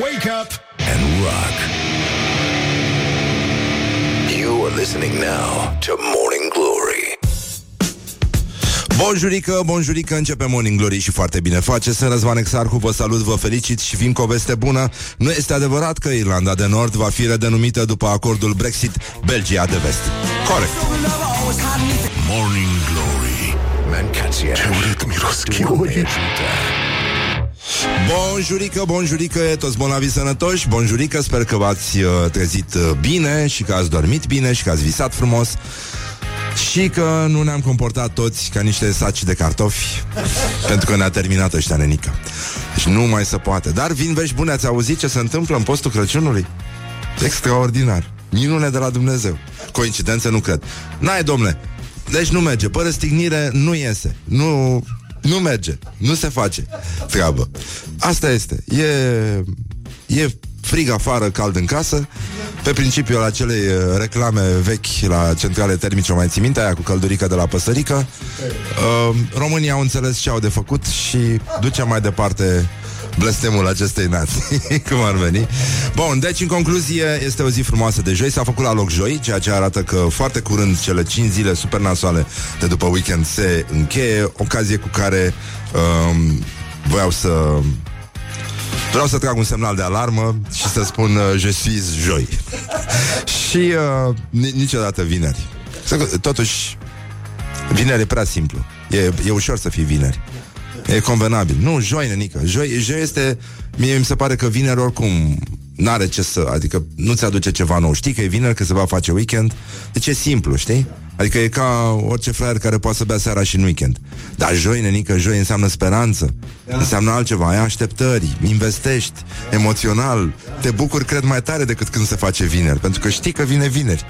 Wake up and rock. You are listening now to Morning Glory. Bonjurică, bonjurică, începe Morning Glory și foarte bine face. Sunt Răzvan Exarhu, vă salut, vă felicit și vin cu o veste bună. Nu este adevărat că Irlanda de Nord va fi redenumită după acordul Brexit Belgia de Vest. Corect. Morning Glory. Mancația. Ce urât miros chiori. Bonjurică, bonjurică, toți bolnavi sănătoși Bonjurică, sper că v-ați uh, trezit uh, bine Și că ați dormit bine și că ați visat frumos și că nu ne-am comportat toți ca niște saci de cartofi Pentru că ne-a terminat ăștia nenică. Deci nu mai se poate. Dar vin vești bune, ați auzit ce se întâmplă în postul Crăciunului? Extraordinar. Minune de la Dumnezeu. Coincidență nu cred. N-ai, domnule Deci nu merge, fără stignire nu iese. Nu, nu merge, nu se face treabă. Asta este. E, e frig afară, cald în casă. Pe principiul acelei uh, reclame vechi La centrale termice, o mai ții minte Aia cu căldurică de la păsărică. Uh, Românii au înțeles ce au de făcut Și duce mai departe blestemul acestei nații, cum ar veni. Bun, deci în concluzie este o zi frumoasă de joi, s-a făcut la loc joi, ceea ce arată că foarte curând cele 5 zile super nasoale de după weekend se încheie, ocazie cu care um, voiau să Vreau să trag un semnal de alarmă și să spun uh, je suis joi. și uh, ni- niciodată vineri. Să- Totuși, vineri e prea simplu. E, e ușor să fii vineri. E convenabil. Nu, joi, nenică. Joi, joi este... Mie mi se pare că vineri oricum n-are ce să... Adică nu ți aduce ceva nou. Știi că e vineri, că se va face weekend. Deci e simplu, știi? Adică e ca orice fraier care poate să bea seara și în weekend. Dar joi, nenică, joi înseamnă speranță. Înseamnă altceva. Ai așteptări, investești, emoțional. Te bucuri, cred, mai tare decât când se face vineri. Pentru că știi că vine vineri.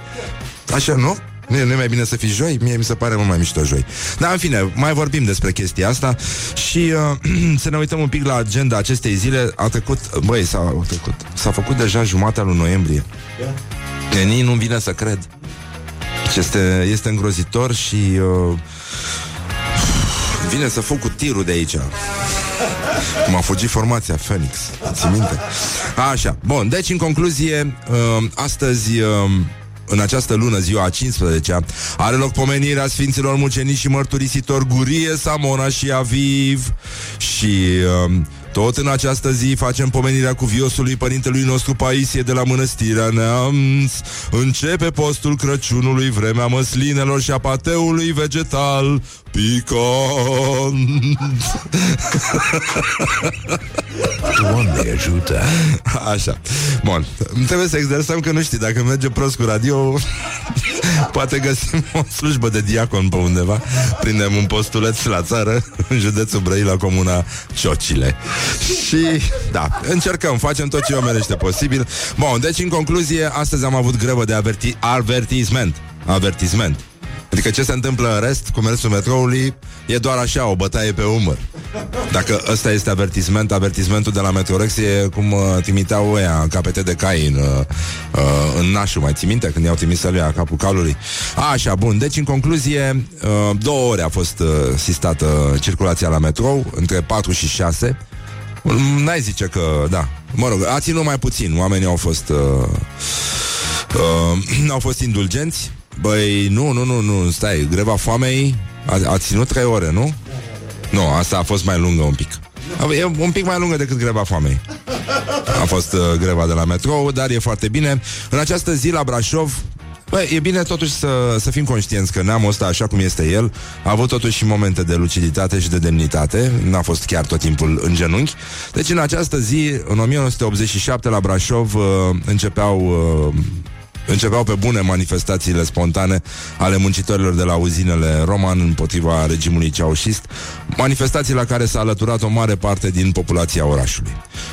Așa, nu? Nu e, nu e mai bine să fii joi? Mie mi se pare mult mai mișto joi. Dar, în fine, mai vorbim despre chestia asta și uh, să ne uităm un pic la agenda acestei zile. A trecut, băi, s-a, a trecut, s-a făcut deja jumatea lui noiembrie. Yeah. Nici nu vine să cred. Deci este, este îngrozitor și uh, vine să fug cu tirul de aici. Cum a fugit formația Phoenix. Ți minte? Așa. Bun, deci în concluzie, uh, astăzi uh, în această lună, ziua a 15-a, are loc pomenirea Sfinților Mucenici și Mărturisitor Gurie, Samona și Aviv. Și uh, tot în această zi facem pomenirea cuviosului părintelui nostru Paisie de la Mănăstirea Neamț. Începe postul Crăciunului, vremea măslinelor și a pateului vegetal picant. Doamne ajută. Așa. Bun. Trebuie să exersăm că nu știi, dacă merge prost cu radio, poate găsim o slujbă de diacon pe undeva. Prindem un postuleț la țară, în județul Brăila, comuna Ciocile. Și, da, încercăm, facem tot ce omenește posibil. Bun, deci, în concluzie, astăzi am avut grevă de averti- avertisment. Avertisment. Adică ce se întâmplă în rest cu mersul metroului e doar așa, o bătaie pe umăr. Dacă ăsta este avertisment, avertismentul de la Metrorex e cum uh, trimiteau ăia capete de cai în, uh, uh, în nașul, mai ții minte când i-au trimis să capul calului? Așa, bun, deci în concluzie, uh, două ore a fost uh, sistată circulația la metrou, între 4 și 6. N-ai zice că, da, mă rog, a ținut mai puțin, oamenii au fost... Uh, uh, au fost indulgenți Băi, nu, nu, nu, nu, stai Greva foamei a, a ținut trei ore, nu? Nu, asta a fost mai lungă un pic E un pic mai lungă decât greva foamei A fost uh, greva de la metrou Dar e foarte bine În această zi la Brașov Bă, e bine totuși să, să fim conștienți că neamul ăsta, așa cum este el, a avut totuși și momente de luciditate și de demnitate, n-a fost chiar tot timpul în genunchi. Deci în această zi, în 1987, la Brașov, uh, începeau... Uh, Începeau pe bune manifestațiile spontane ale muncitorilor de la uzinele Roman împotriva regimului ceaușist, manifestații la care s-a alăturat o mare parte din populația orașului.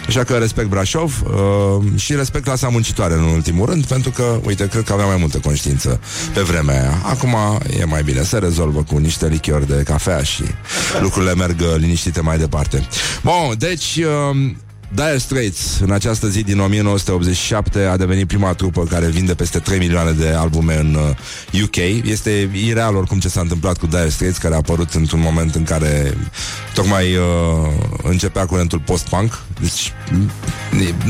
Așa că respect Brașov uh, și respect clasa muncitoare în ultimul rând, pentru că, uite, cred că avea mai multă conștiință pe vremea aia. Acum e mai bine, se rezolvă cu niște lichiori de cafea și lucrurile merg uh, liniștite mai departe. Bun, deci... Uh, Dire Straits, în această zi din 1987, a devenit prima trupă care vinde peste 3 milioane de albume în uh, UK. Este ireal oricum ce s-a întâmplat cu Dire Straits, care a apărut într-un moment în care tocmai uh, începea curentul post-punk. Deci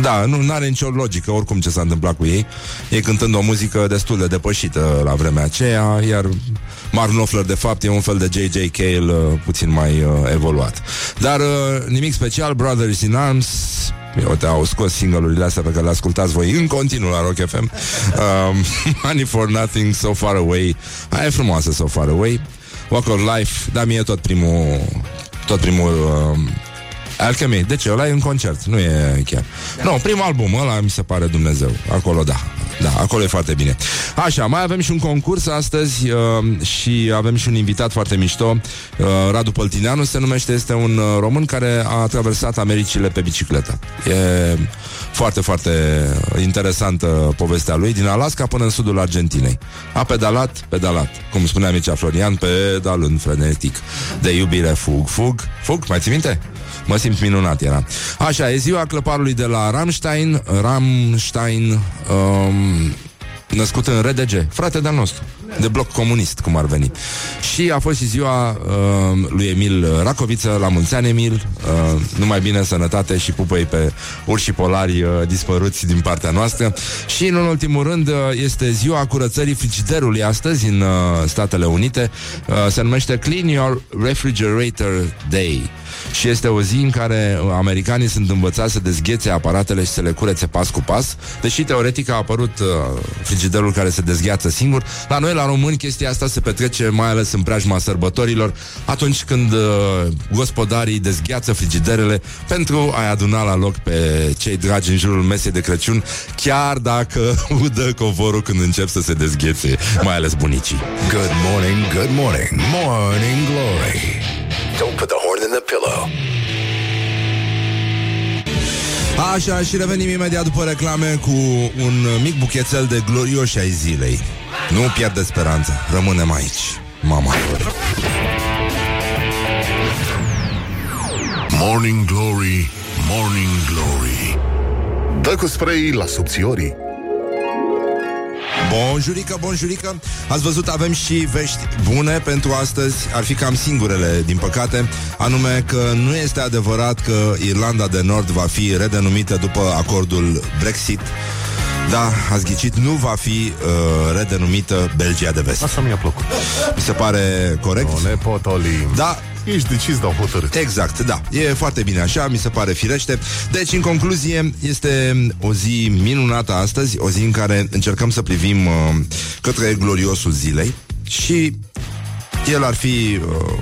Da, nu are nicio logică oricum ce s-a întâmplat cu ei. Ei cântând o muzică destul de depășită la vremea aceea, iar Mark Knopfler de fapt e un fel de J.J. Cale uh, puțin mai uh, evoluat. Dar uh, nimic special, Brothers in Arms, Uite, au scos single astea pe care le ascultați voi în continuu la Rock FM. Um, Money for Nothing, So Far Away. Aia e frumoasă, So Far Away. Walk of Life, dar mie tot primul tot primul uh, Alchemy. De ce? Ăla e în concert, nu e chiar. Nu, no, primul album, ăla mi se pare Dumnezeu. Acolo, da. Da, acolo e foarte bine. Așa, mai avem și un concurs astăzi uh, și avem și un invitat foarte mișto. Uh, Radu Păltineanu se numește, este un uh, român care a traversat Americile pe bicicletă. E foarte, foarte interesantă povestea lui, din Alaska până în sudul Argentinei. A pedalat, pedalat, cum spunea Mircea Florian, pedalând frenetic. De iubire fug, fug, fug, mai ții minte? Mă simt minunat era. Așa, e ziua clăparului de la Ramstein, Ramstein, um, născut în RDG, frate de-al nostru, de bloc comunist, cum ar veni. Și a fost și ziua uh, lui Emil Racoviță, la mulți ani, Emil, uh, numai bine, sănătate și pupăi pe urși polari uh, dispăruți din partea noastră. Și, în ultimul rând, uh, este ziua curățării frigiderului astăzi în uh, Statele Unite. Uh, se numește Clean Your Refrigerator Day și este o zi în care americanii sunt învățați să dezghețe aparatele și să le curețe pas cu pas, deși teoretic a apărut uh, frigiderul care se dezgheață singur. La noi, la români, chestia asta se petrece mai ales în preajma sărbătorilor, atunci când uh, gospodarii dezgheață frigiderele pentru a-i aduna la loc pe cei dragi în jurul mesei de Crăciun, chiar dacă udă covorul când încep să se dezghețe, mai ales bunicii. Good morning, good morning, morning glory. Don't put the horn in the pillow. Așa, și revenim imediat după reclame cu un mic buchețel de glorioși ai zilei. Nu pierde speranța, rămânem aici, mama. Morning Glory, Morning Glory. Dă cu spray la subțiorii. Bonjurică, bonjurică Ați văzut, avem și vești bune pentru astăzi Ar fi cam singurele, din păcate Anume că nu este adevărat că Irlanda de Nord va fi redenumită după acordul Brexit da, ați ghicit, nu va fi uh, redenumită Belgia de Vest. Asta mi-a plăcut. Mi se pare corect? Nu ne potolim. Da, Ești decis, dar hotărât. Exact, da. E foarte bine așa, mi se pare firește. Deci, în concluzie, este o zi minunată astăzi, o zi în care încercăm să privim uh, către gloriosul zilei și el ar fi uh,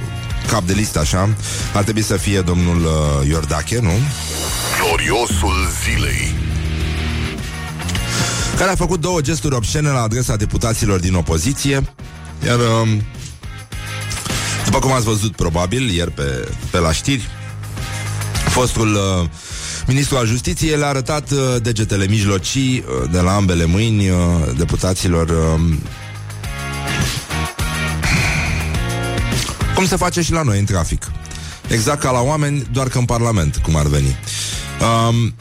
cap de listă așa, ar trebui să fie domnul uh, Iordache, nu? Gloriosul zilei. Care a făcut două gesturi obscene la adresa deputaților din opoziție, iar uh, după cum ați văzut probabil ieri pe, pe la știri, fostul uh, ministru al justiției le-a arătat uh, degetele mijlocii uh, de la ambele mâini uh, deputaților uh, cum se face și la noi în trafic. Exact ca la oameni, doar că în Parlament, cum ar veni. Um,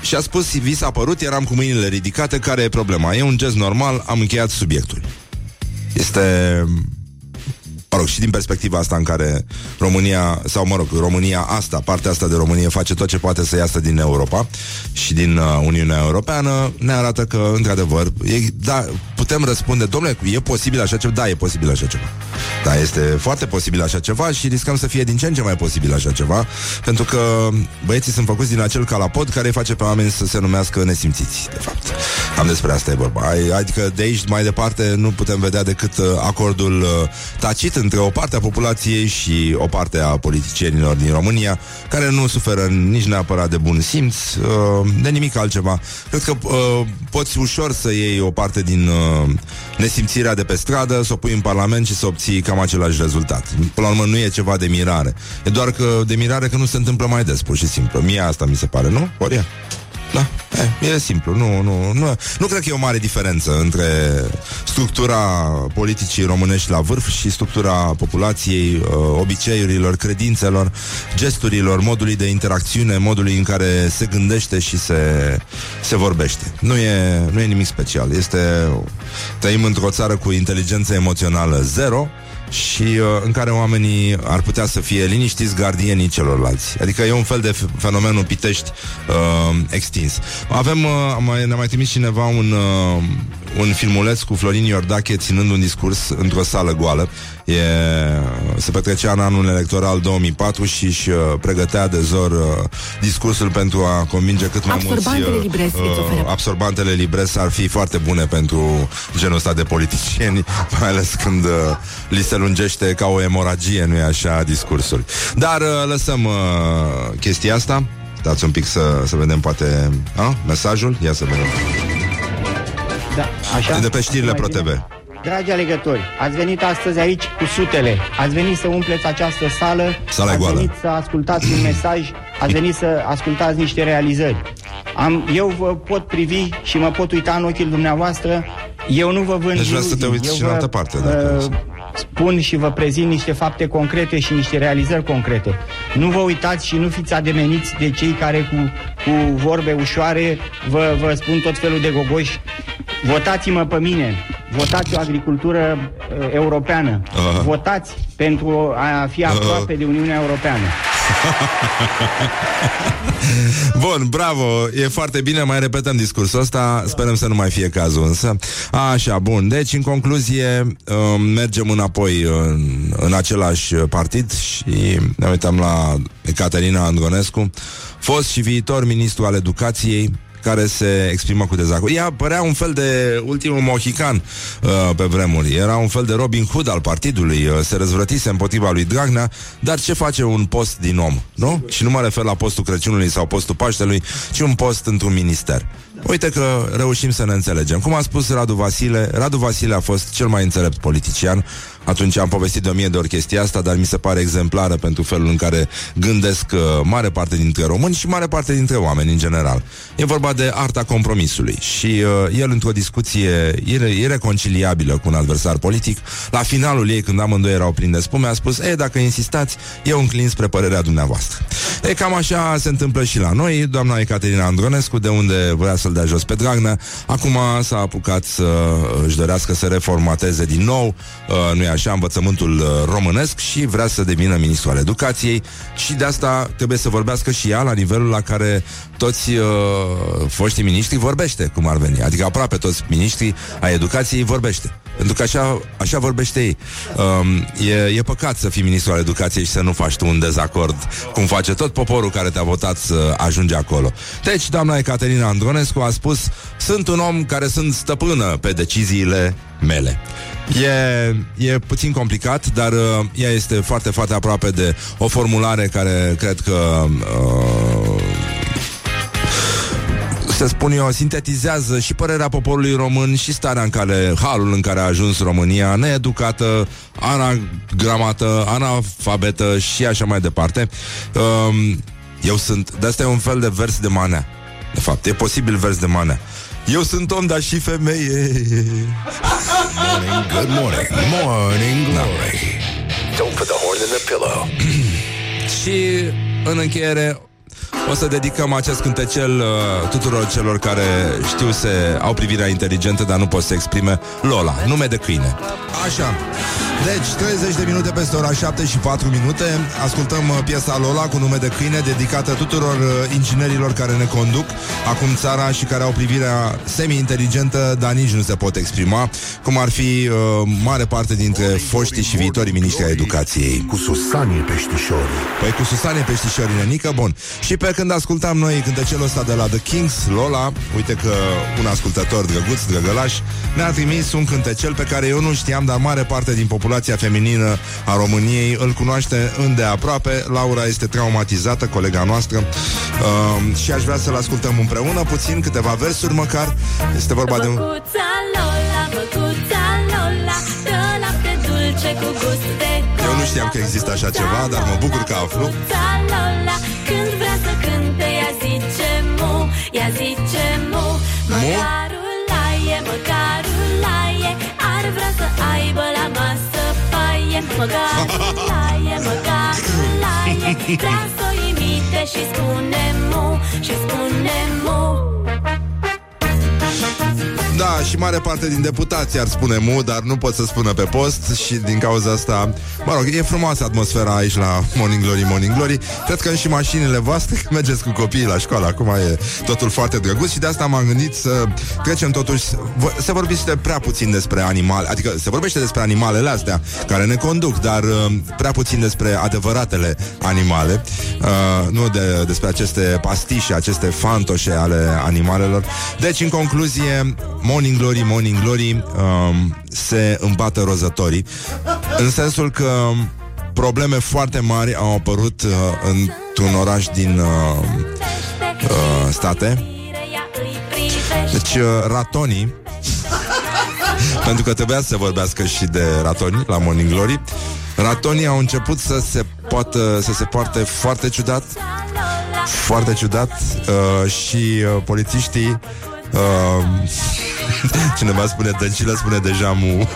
și a spus, vi s-a părut, eram cu mâinile ridicate, care e problema? E un gest normal, am încheiat subiectul. Este mă rog, și din perspectiva asta în care România, sau mă rog, România asta, partea asta de Românie face tot ce poate să iasă din Europa și din uh, Uniunea Europeană, ne arată că, într-adevăr, e, da, putem răspunde, domnule, e posibil așa ceva? Da, e posibil așa ceva. Da, este foarte posibil așa ceva și riscăm să fie din ce în ce mai posibil așa ceva, pentru că băieții sunt făcuți din acel calapod care îi face pe oameni să se numească nesimțiți, de fapt. Cam despre asta e vorba. Adică de aici mai departe nu putem vedea decât uh, acordul uh, tacit între o parte a populației și o parte a politicienilor din România, care nu suferă nici neapărat de bun simț, uh, de nimic altceva. Cred că poți ușor să iei o parte din nesimțirea de pe stradă, să o pui în Parlament și să obții cam același rezultat. Până la urmă nu e ceva de mirare. E doar că de mirare că nu se întâmplă mai des, pur și simplu. Mie asta mi se pare, nu? Oria? Da, e, e simplu. Nu, nu, nu, nu cred că e o mare diferență între structura politicii românești la vârf și structura populației, uh, obiceiurilor, credințelor, gesturilor, modului de interacțiune, modului în care se gândește și se, se vorbește. Nu e, nu e nimic special. Este trăim într-o țară cu inteligență emoțională zero și uh, în care oamenii ar putea să fie liniștiți gardienii celorlalți. Adică e un fel de fenomenul Pitești uh, extins. Avem, uh, mai, ne-a mai trimis cineva un, uh, un filmuleț cu Florin Iordache ținând un discurs într-o sală goală. E, se petrecea în anul electoral 2004 și își uh, pregătea de zor uh, discursul pentru a convinge cât mai Absorbantele mulți... libres, uh, absorbantele libres ar fi foarte bune pentru genul ăsta de politicieni, mai ales când uh, li se lungește ca o emoragie, nu-i așa, discursul. Dar uh, lăsăm uh, chestia asta. Dați un pic să, să vedem poate a? mesajul. Ia să vedem. Da, așa? E de pe știrile Mai bine? ProTV. Dragi alegători, ați venit astăzi aici cu sutele. Ați venit să umpleți această sală. Sala e ați goală. venit să ascultați un mesaj. Ați venit să ascultați niște realizări. Am, eu vă pot privi și mă pot uita în ochii dumneavoastră. Eu nu vă vând Deci vreau să te iluzii. uiți Eu și în vă, altă parte, dacă uh, spun și vă prezint niște fapte concrete și niște realizări concrete. Nu vă uitați și nu fiți ademeniți de cei care cu, cu vorbe ușoare vă, vă spun tot felul de gogoși. Votați-mă pe mine. Votați o agricultură uh, europeană. Aha. Votați pentru a fi aproape de Uniunea Europeană. Bun, bravo, e foarte bine, mai repetăm discursul ăsta, sperăm să nu mai fie cazul însă. Așa, bun, deci în concluzie um, mergem înapoi în, în același partid și ne uităm la Caterina Andronescu, fost și viitor ministru al educației, care se exprimă cu dezacord. Ea părea un fel de ultimul mohican uh, pe vremuri. Era un fel de Robin Hood al partidului. Uh, se răzvrătise împotriva lui Dragnea, dar ce face un post din om? Nu? Și nu mă refer la postul Crăciunului sau postul Paștelui, ci un post într-un minister. Uite că reușim să ne înțelegem. Cum a spus Radu Vasile, Radu Vasile a fost cel mai înțelept politician. Atunci am povestit de o mie de ori chestia asta, dar mi se pare exemplară pentru felul în care gândesc uh, mare parte dintre români și mare parte dintre oameni în general. E vorba de arta compromisului și uh, el într-o discuție ire- ireconciliabilă cu un adversar politic, la finalul ei, când amândoi erau plini de spume, a spus, e, dacă insistați, eu înclin spre părerea dumneavoastră. E, cam așa se întâmplă și la noi, doamna Ecaterina Andronescu, de unde vrea să-l dea jos pe Dragnea, acum s-a apucat să își dorească să reformateze din nou, uh, nu-i așa, învățământul uh, românesc și vrea să devină ministru al educației și de asta trebuie să vorbească și ea la nivelul la care toți uh, foștii miniștri vorbește, cum ar veni. Adică aproape toți miniștrii ai educației vorbește. Pentru că așa, așa vorbește ei. Um, e, e păcat să fii ministru al educației și să nu faci tu un dezacord, cum face tot poporul care te-a votat să ajunge acolo. Deci, doamna Ecaterina Andronescu a spus, sunt un om care sunt stăpână pe deciziile mele. E, e puțin complicat, dar uh, ea este foarte, foarte aproape de o formulare care cred că uh, să spun eu, sintetizează și părerea poporului român și starea în care, halul în care a ajuns România, needucată, anagramată, analfabetă și așa mai departe. Um, eu sunt, de asta e un fel de vers de manea. De fapt, e posibil vers de manea. Eu sunt om, dar și femeie. Morning, good morning. Morning glory. Don't put the horn in the pillow. Și în încheiere o să dedicăm acest cântecel uh, tuturor celor care știu se au privirea inteligentă, dar nu pot să exprime Lola, nume de câine. Așa. Deci, 30 de minute peste ora 7 și 4 minute Ascultăm uh, piesa Lola cu nume de câine Dedicată tuturor uh, inginerilor care ne conduc Acum țara și care au privirea semi-inteligentă Dar nici nu se pot exprima Cum ar fi uh, mare parte dintre foștii și viitorii miniștri ai educației Cu susanii peștișorii. Păi cu Susane Peștișorii Nenică, bun Și pe când ascultam noi cântecelul ăsta de la The Kings, Lola Uite că un ascultător drăguț, drăgălaș Ne-a trimis un cântecel pe care eu nu știam Dar mare parte din populația feminină a României Îl cunoaște îndeaproape. Laura este traumatizată, colega noastră. Um, Și aș vrea să-l ascultăm împreună Puțin, câteva versuri măcar. Este vorba de un... Măcuța Lola, măcuța Lola Dă lapte dulce cu gust știam că există așa ceva, dar mă bucur că aflu. Măcuța Lola, când vrea să cânte Ea zice mu, ea zice mu. Măcarul la e, măcarul la e Ar vrea să aibă la masă paie. Măcarul la e, măcarul la e Vrea să o imite și spune mu Și spune mu Da, și mare parte din deputații ar spune mu, dar nu pot să spună pe post și din cauza asta, mă rog, e frumoasă atmosfera aici la Morning Glory, Morning Glory. Cred că și mașinile voastre, că mergeți cu copiii la școală, acum e totul foarte drăguț și de asta m-am gândit să trecem totuși, să vorbiți prea puțin despre animale, adică se vorbește despre animalele astea care ne conduc, dar uh, prea puțin despre adevăratele animale, uh, nu de, despre aceste pastișe, aceste fantoșe ale animalelor. Deci, în concluzie, Morning Glory, Morning Glory um, se îmbată rozătorii, în sensul că probleme foarte mari au apărut uh, într-un oraș din uh, uh, state. Deci, uh, ratonii pentru că trebuia să se vorbească și de ratoni la Morning Glory. Ratonii au început să se poată, să se poarte foarte ciudat, foarte ciudat uh, și uh, polițiștii uh, cineva spune dăncilă, spune deja mu.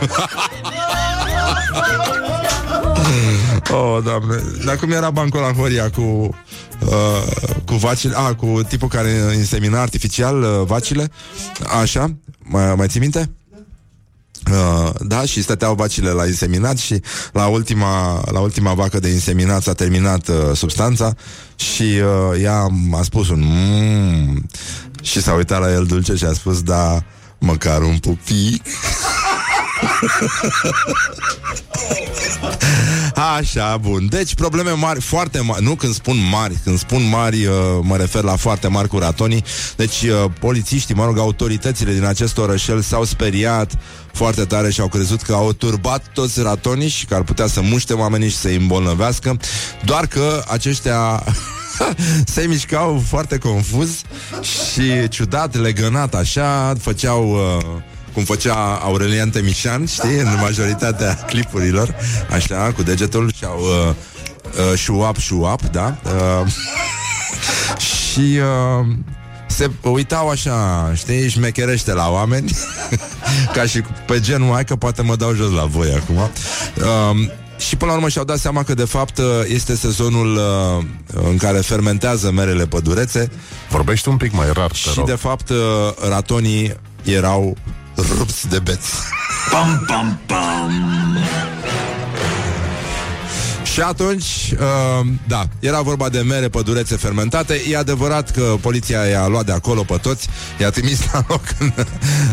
oh, doamne. Dar cum era bancul la Horia cu uh, cu vacile, a, cu tipul care insemina artificial uh, vacile, așa, mai, mai ții minte? Uh, da, și stăteau vacile la inseminat și la ultima, la ultima vacă de inseminat s-a terminat uh, substanța și uh, ea a spus un mm, și s-a uitat la el dulce și a spus da, măcar un pupic. Așa, bun. Deci probleme mari, foarte mari. Nu când spun mari, când spun mari, uh, mă refer la foarte mari cu ratonii. Deci uh, polițiștii, mă rog, autoritățile din acest orășel s-au speriat foarte tare și au crezut că au turbat toți ratonii și că ar putea să muște oamenii și să îi îmbolnăvească. Doar că aceștia se mișcau foarte confuz și ciudat, legănat așa, făceau... Uh, cum făcea Aurelian Temișan, știi, în majoritatea clipurilor, așa, cu degetul și au uh, uh, show-up, show-up, da? Uh, și uh, se uitau așa, știi, șmecherește la oameni, ca și pe genul, hai că poate mă dau jos la voi acum. Uh, și până la urmă și-au dat seama că de fapt uh, este sezonul uh, în care fermentează merele pădurețe. Vorbește un pic mai rar, Și rog. de fapt uh, ratonii erau rupți de beți. Pam, pam, pam! Și atunci, uh, da, era vorba de mere pădurețe fermentate. E adevărat că poliția i-a luat de acolo pe toți, i-a trimis la loc în,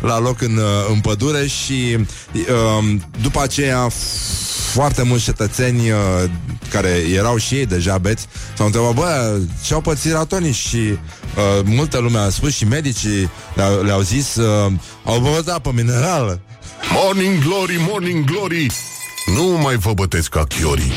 la loc în, uh, în pădure și uh, după aceea foarte mulți cetățeni uh, care erau și ei deja beți s-au întrebat, bă, ce-au pățit ratonii? Și uh, multă lume a spus și medicii le-au, le-au zis, uh, au băut apă minerală. Morning Glory, Morning Glory! Nu mai vă bătesc ca chiorii.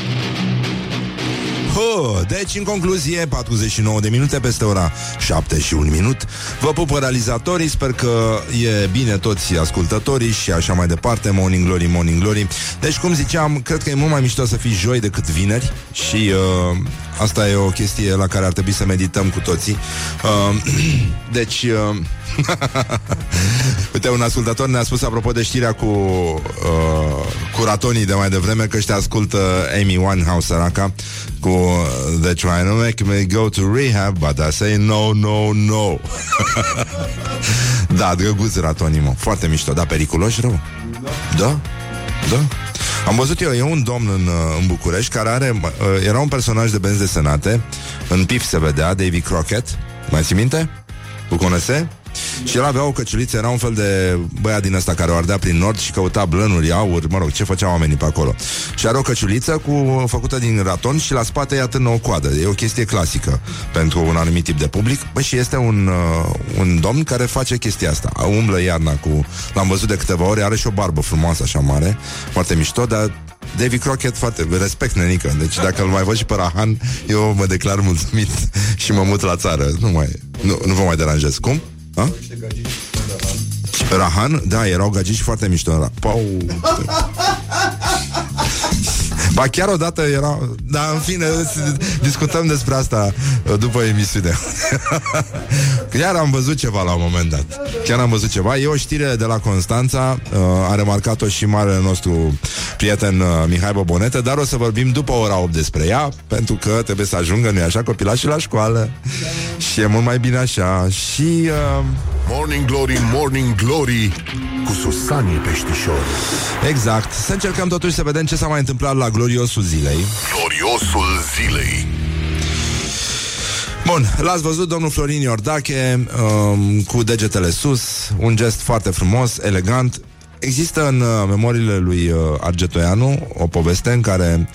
Ho, deci, în concluzie, 49 de minute peste ora 7 și un minut. Vă pupă realizatorii, sper că e bine toți ascultătorii și așa mai departe. Morning Glory, Morning Glory. Deci, cum ziceam, cred că e mult mai mișto să fii joi decât vineri și uh, asta e o chestie la care ar trebui să medităm cu toții. Uh, deci... Uh, Uite, un ascultător ne-a spus apropo de știrea cu uh, cu ratonii de mai devreme că te ascultă Amy Winehouse, săraca, cu uh, They're trying to make me go to rehab, but I say no, no, no. da, drăguț ratonii, mă. Foarte mișto, da, periculoși rău. Da? Da? Am văzut eu, e un domn în, uh, în București care are, uh, era un personaj de benzi desenate, în pif se vedea, Davy Crockett, mai ții minte? Cu conese? Și el avea o căciuliță, era un fel de băiat din ăsta care o ardea prin nord și căuta blănuri, aur, mă rog, ce făceau oamenii pe acolo. Și are o căciuliță cu, făcută din raton și la spate ia atârnă o coadă. E o chestie clasică pentru un anumit tip de public. Bă, și este un, uh, un domn care face chestia asta. Umblă iarna cu... L-am văzut de câteva ore, are și o barbă frumoasă așa mare, foarte mișto, dar David Crockett, foarte respect, nenică. Deci dacă îl mai văd și pe Rahan, eu mă declar mulțumit și mă mut la țară. Nu, mai, nu, nu vă mai deranjez. Cum? A? Rahan? Da, erau gagici foarte mișto. Pau... Ba chiar odată era... Da, în fine, discutăm despre asta uh, după emisiune. Chiar am văzut ceva la un moment dat. Chiar am văzut ceva. E o știre de la Constanța, uh, a remarcat-o și marele nostru prieten uh, Mihai Bobonete, dar o să vorbim după ora 8 despre ea, pentru că trebuie să ajungă, nu așa, copilașii la școală. Și e mult mai bine așa Și uh, Morning Glory, Morning Glory Cu Susanii Peștișor exact Să încercăm totuși să vedem ce s-a mai întâmplat la gloriosul zilei Gloriosul zilei Bun, l-ați văzut domnul Florin Iordache um, Cu degetele sus Un gest foarte frumos, elegant. Există în uh, memoriile lui uh, Argetoianu O poveste în care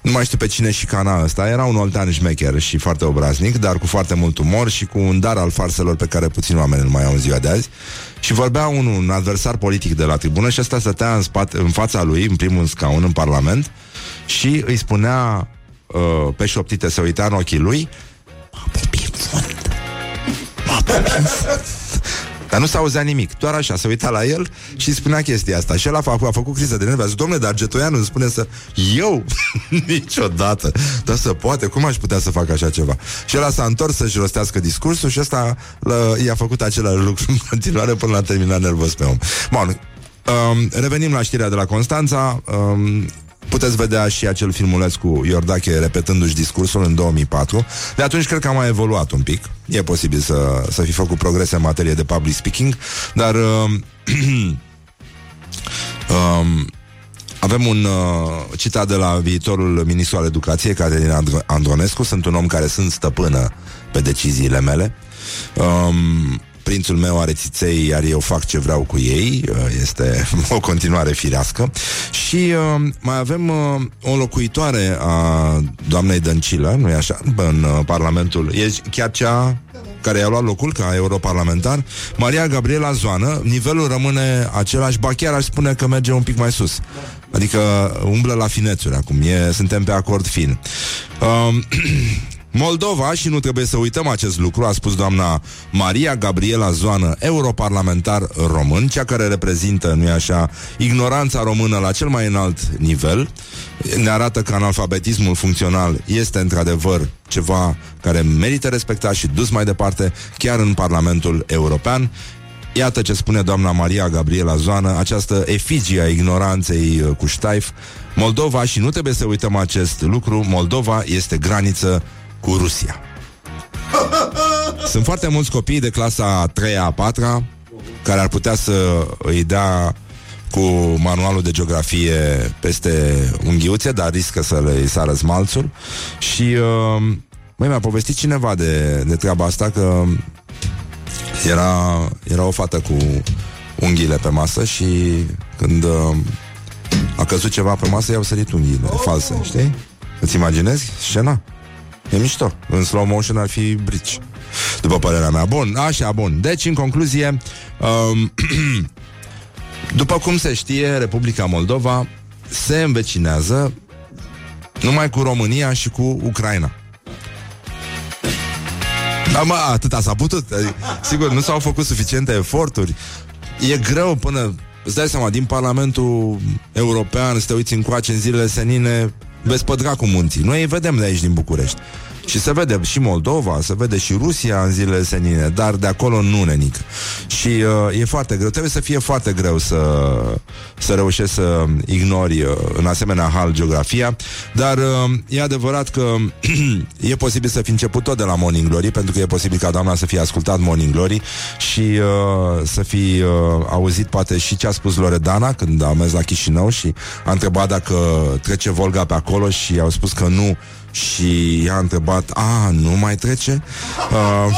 nu mai știu pe cine și cana ăsta Era un oltean șmecher și foarte obraznic Dar cu foarte mult umor și cu un dar al farselor Pe care puțini oameni îl mai au în ziua de azi. Și vorbea un, un adversar politic de la tribună Și ăsta stătea în, spate, în fața lui În primul scaun în parlament Și îi spunea uh, Pe șoptite să uita în ochii lui "M-a pupit fund. M-a pupit fund." Dar nu s-auzea nimic, doar așa, se uita la el și îi spunea chestia asta. Și el a făcut, a făcut criză de nervi, a zis, domnule, dar Getoianu îmi spune să... Eu? Niciodată. Dar să poate, cum aș putea să fac așa ceva? Și el s-a întors să-și rostească discursul și ăsta l- i-a făcut același lucru în continuare până l-a terminat nervos pe om. Bun, um, revenim la știrea de la Constanța. Um, Puteți vedea și acel filmuleț cu Iordache repetându-și discursul în 2004. De atunci cred că a mai evoluat un pic. E posibil să, să fi făcut progrese în materie de public speaking, dar uh, um, avem un uh, citat de la viitorul ministru al educației, Caterina Andro- Andronescu. Sunt un om care sunt stăpână pe deciziile mele. Um, prințul meu are țiței, iar eu fac ce vreau cu ei. Uh, Este o continuare firească. Și uh, mai avem uh, o locuitoare a doamnei Dăncilă, nu-i așa, în uh, Parlamentul. E chiar cea care i-a luat locul ca europarlamentar, Maria Gabriela Zoană, nivelul rămâne același, ba chiar aș spune că merge un pic mai sus. Adică umblă la finețuri acum, e, suntem pe acord fin. Um, Moldova, și nu trebuie să uităm acest lucru, a spus doamna Maria Gabriela Zoană, europarlamentar român, cea care reprezintă, nu-i așa, ignoranța română la cel mai înalt nivel, ne arată că analfabetismul funcțional este într-adevăr ceva care merită respectat și dus mai departe chiar în Parlamentul European. Iată ce spune doamna Maria Gabriela Zoană, această efigie a ignoranței uh, cu ștaif. Moldova, și nu trebuie să uităm acest lucru, Moldova este graniță cu Rusia. Sunt foarte mulți copii de clasa 3-a, 4 care ar putea să îi dea cu manualul de geografie peste unghiuțe, dar riscă să le sară smalțul. Și uh, măi, mi-a povestit cineva de, de treaba asta că era, era o fată cu unghiile pe masă și când uh, a căzut ceva pe masă, i-au sărit unghiile false, știi? Îți imaginezi scena? E mișto. În slow motion ar fi brici. După părerea mea. Bun, așa, bun. Deci, în concluzie, um, după cum se știe, Republica Moldova se învecinează numai cu România și cu Ucraina. Da, mă, atâta s-a putut. Adică, sigur, nu s-au făcut suficiente eforturi. E greu până... Îți dai seama, din Parlamentul European, să te uiți încoace în zilele senine, vezi pădra cu munții. Noi îi vedem de aici din București. Și se vede și Moldova, se vede și Rusia în zilele senine, dar de acolo nu nenic. Și uh, e foarte greu, trebuie să fie foarte greu să, să reușești să ignori uh, în asemenea hal geografia, dar uh, e adevărat că e posibil să fi început tot de la Morning Glory, pentru că e posibil ca doamna să fie ascultat Morning Glory și uh, să fi uh, auzit poate și ce a spus Loredana când a mers la Chișinău și a întrebat dacă trece Volga pe acolo și au spus că nu și i-a întrebat, a, nu mai trece? Uh,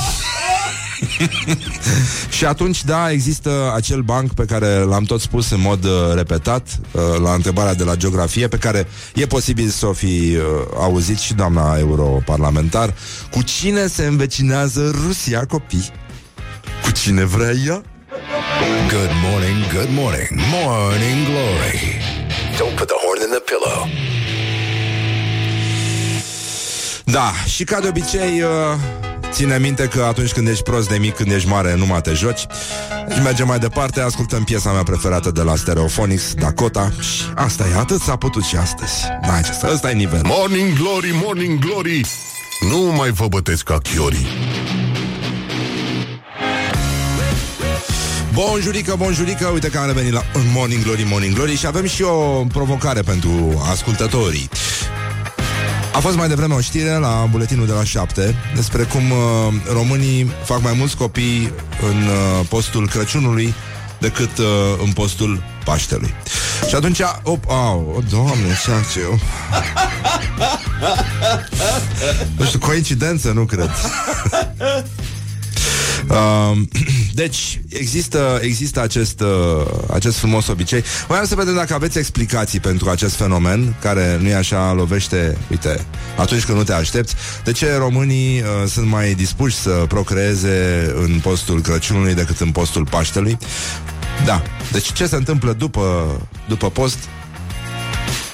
și atunci, da, există acel banc pe care l-am tot spus în mod uh, repetat uh, la întrebarea de la geografie, pe care e posibil să o fi uh, auzit și doamna europarlamentar. Cu cine se învecinează Rusia, copii? Cu cine vrea ea? Good morning, good morning, morning glory. Don't put the horn in the pillow. Da, și ca de obicei, uh, ține minte că atunci când ești prost de mic, când ești mare, nu mai te joci. Deci mergem mai departe, ascultăm piesa mea preferată de la Stereophonics, Dakota. Și asta e, atât s-a putut și astăzi. Da, ce ăsta e nivel. Morning Glory, Morning Glory Nu mai vă bătesc ca chiorii Bonjurică, bonjurică, uite că am revenit la Morning Glory, Morning Glory și avem și o provocare pentru ascultătorii. A fost mai devreme o știre la buletinul de la 7 despre cum uh, românii fac mai mulți copii în uh, postul Crăciunului decât uh, în postul Paștelui. Și atunci, op, au, oh, doamne, ce eu. Nu știu, coincidență, nu cred. Uh, deci, există, există acest, uh, acest frumos obicei. Voiam să vedem dacă aveți explicații pentru acest fenomen, care nu e așa, lovește, uite, atunci când nu te aștepți. De ce românii uh, sunt mai dispuși să procreeze în postul Crăciunului decât în postul Paștelui? Da. Deci ce se întâmplă după, după post,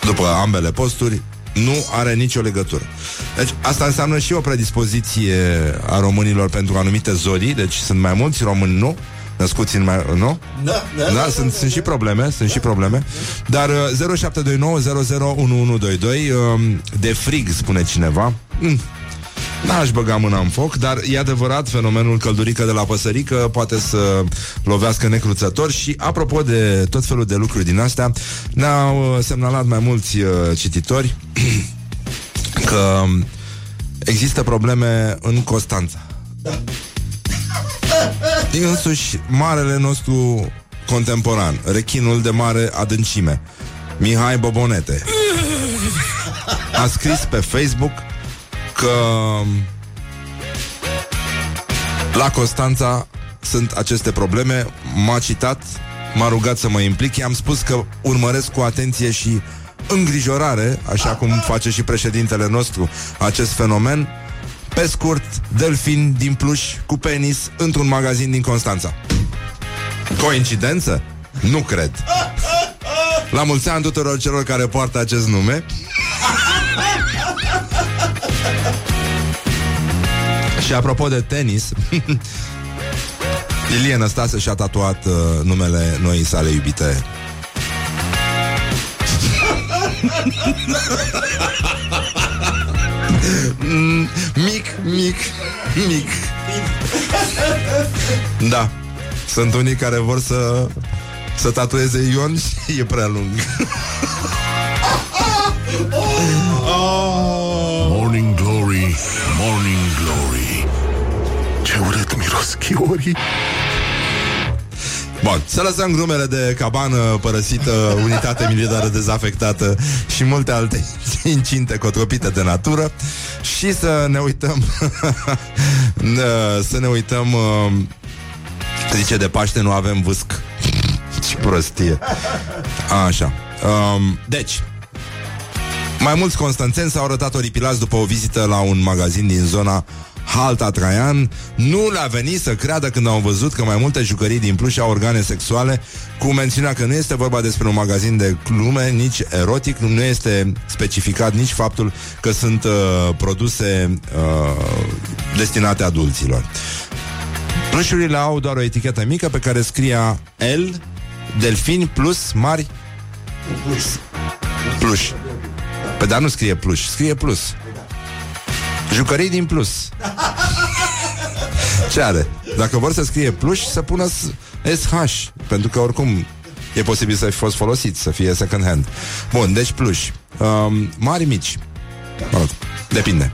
după ambele posturi, nu are nicio legătură. Deci asta înseamnă și o predispoziție a românilor pentru anumite zodii, deci sunt mai mulți români, nu? Născuți în mai... Nu? Da, da, da, da sunt, sunt și probleme, sunt și probleme. Dar uh, 0729 001122 uh, de frig, spune cineva. Mm, N-aș băga mâna în foc, dar e adevărat, fenomenul căldurică de la păsărică poate să lovească necruțător și, apropo de tot felul de lucruri din astea, ne-au uh, semnalat mai mulți uh, cititori că există probleme în Constanța. Da. Însuși, marele nostru contemporan, rechinul de mare adâncime, Mihai Bobonete, a scris pe Facebook că la Constanța sunt aceste probleme. M-a citat, m-a rugat să mă implic. I-am spus că urmăresc cu atenție și îngrijorare, așa cum face și președintele nostru, acest fenomen. Pe scurt, delfin din pluș cu penis într-un magazin din Constanța. Coincidență? Nu cred. La mulți ani tuturor celor care poartă acest nume. Și apropo de tenis Ilie Năstase și-a tatuat uh, numele noii sale iubite. Mm, Mic, mic, mic. Da. Sunt unii care vor să Să tatueze Ion și e prea lung. Oh. Chiorii Bun, să lăsăm glumele de cabană părăsită, unitate militară dezafectată și multe alte incinte cotropite de natură. Și să ne uităm să ne uităm zice de Paște nu avem vâsc. Ce prostie. Așa. Um, deci mai mulți constanțeni s-au arătat oripilați după o vizită la un magazin din zona Halta Traian nu le-a venit să creadă când au văzut că mai multe jucării din plus au organe sexuale, cu mențiunea că nu este vorba despre un magazin de glume, nici erotic, nu este specificat nici faptul că sunt uh, produse uh, destinate adulților. Plușurile au doar o etichetă mică pe care scria L, delfin plus mari plus. Pluș. Pe dar nu scrie plus, scrie plus. Jucării din plus. Ce are? Dacă vor să scrie plus, să pună SH, pentru că oricum e posibil să fi fost folosit, să fie second hand. Bun, deci plus. Um, mari, mici. Mă rog, depinde.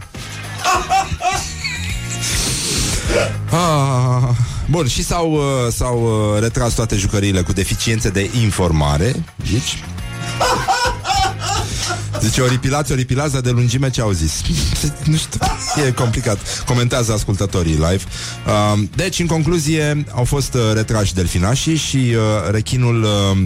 Ah, bun, și s-au, uh, s-au uh, retras toate jucăriile cu deficiențe de informare. Deci, Zice, oripilați, oripilați, dar de lungime ce au zis? nu știu, e complicat. Comentează ascultătorii live. Uh, deci, în concluzie, au fost uh, retrași delfinașii și uh, rechinul uh,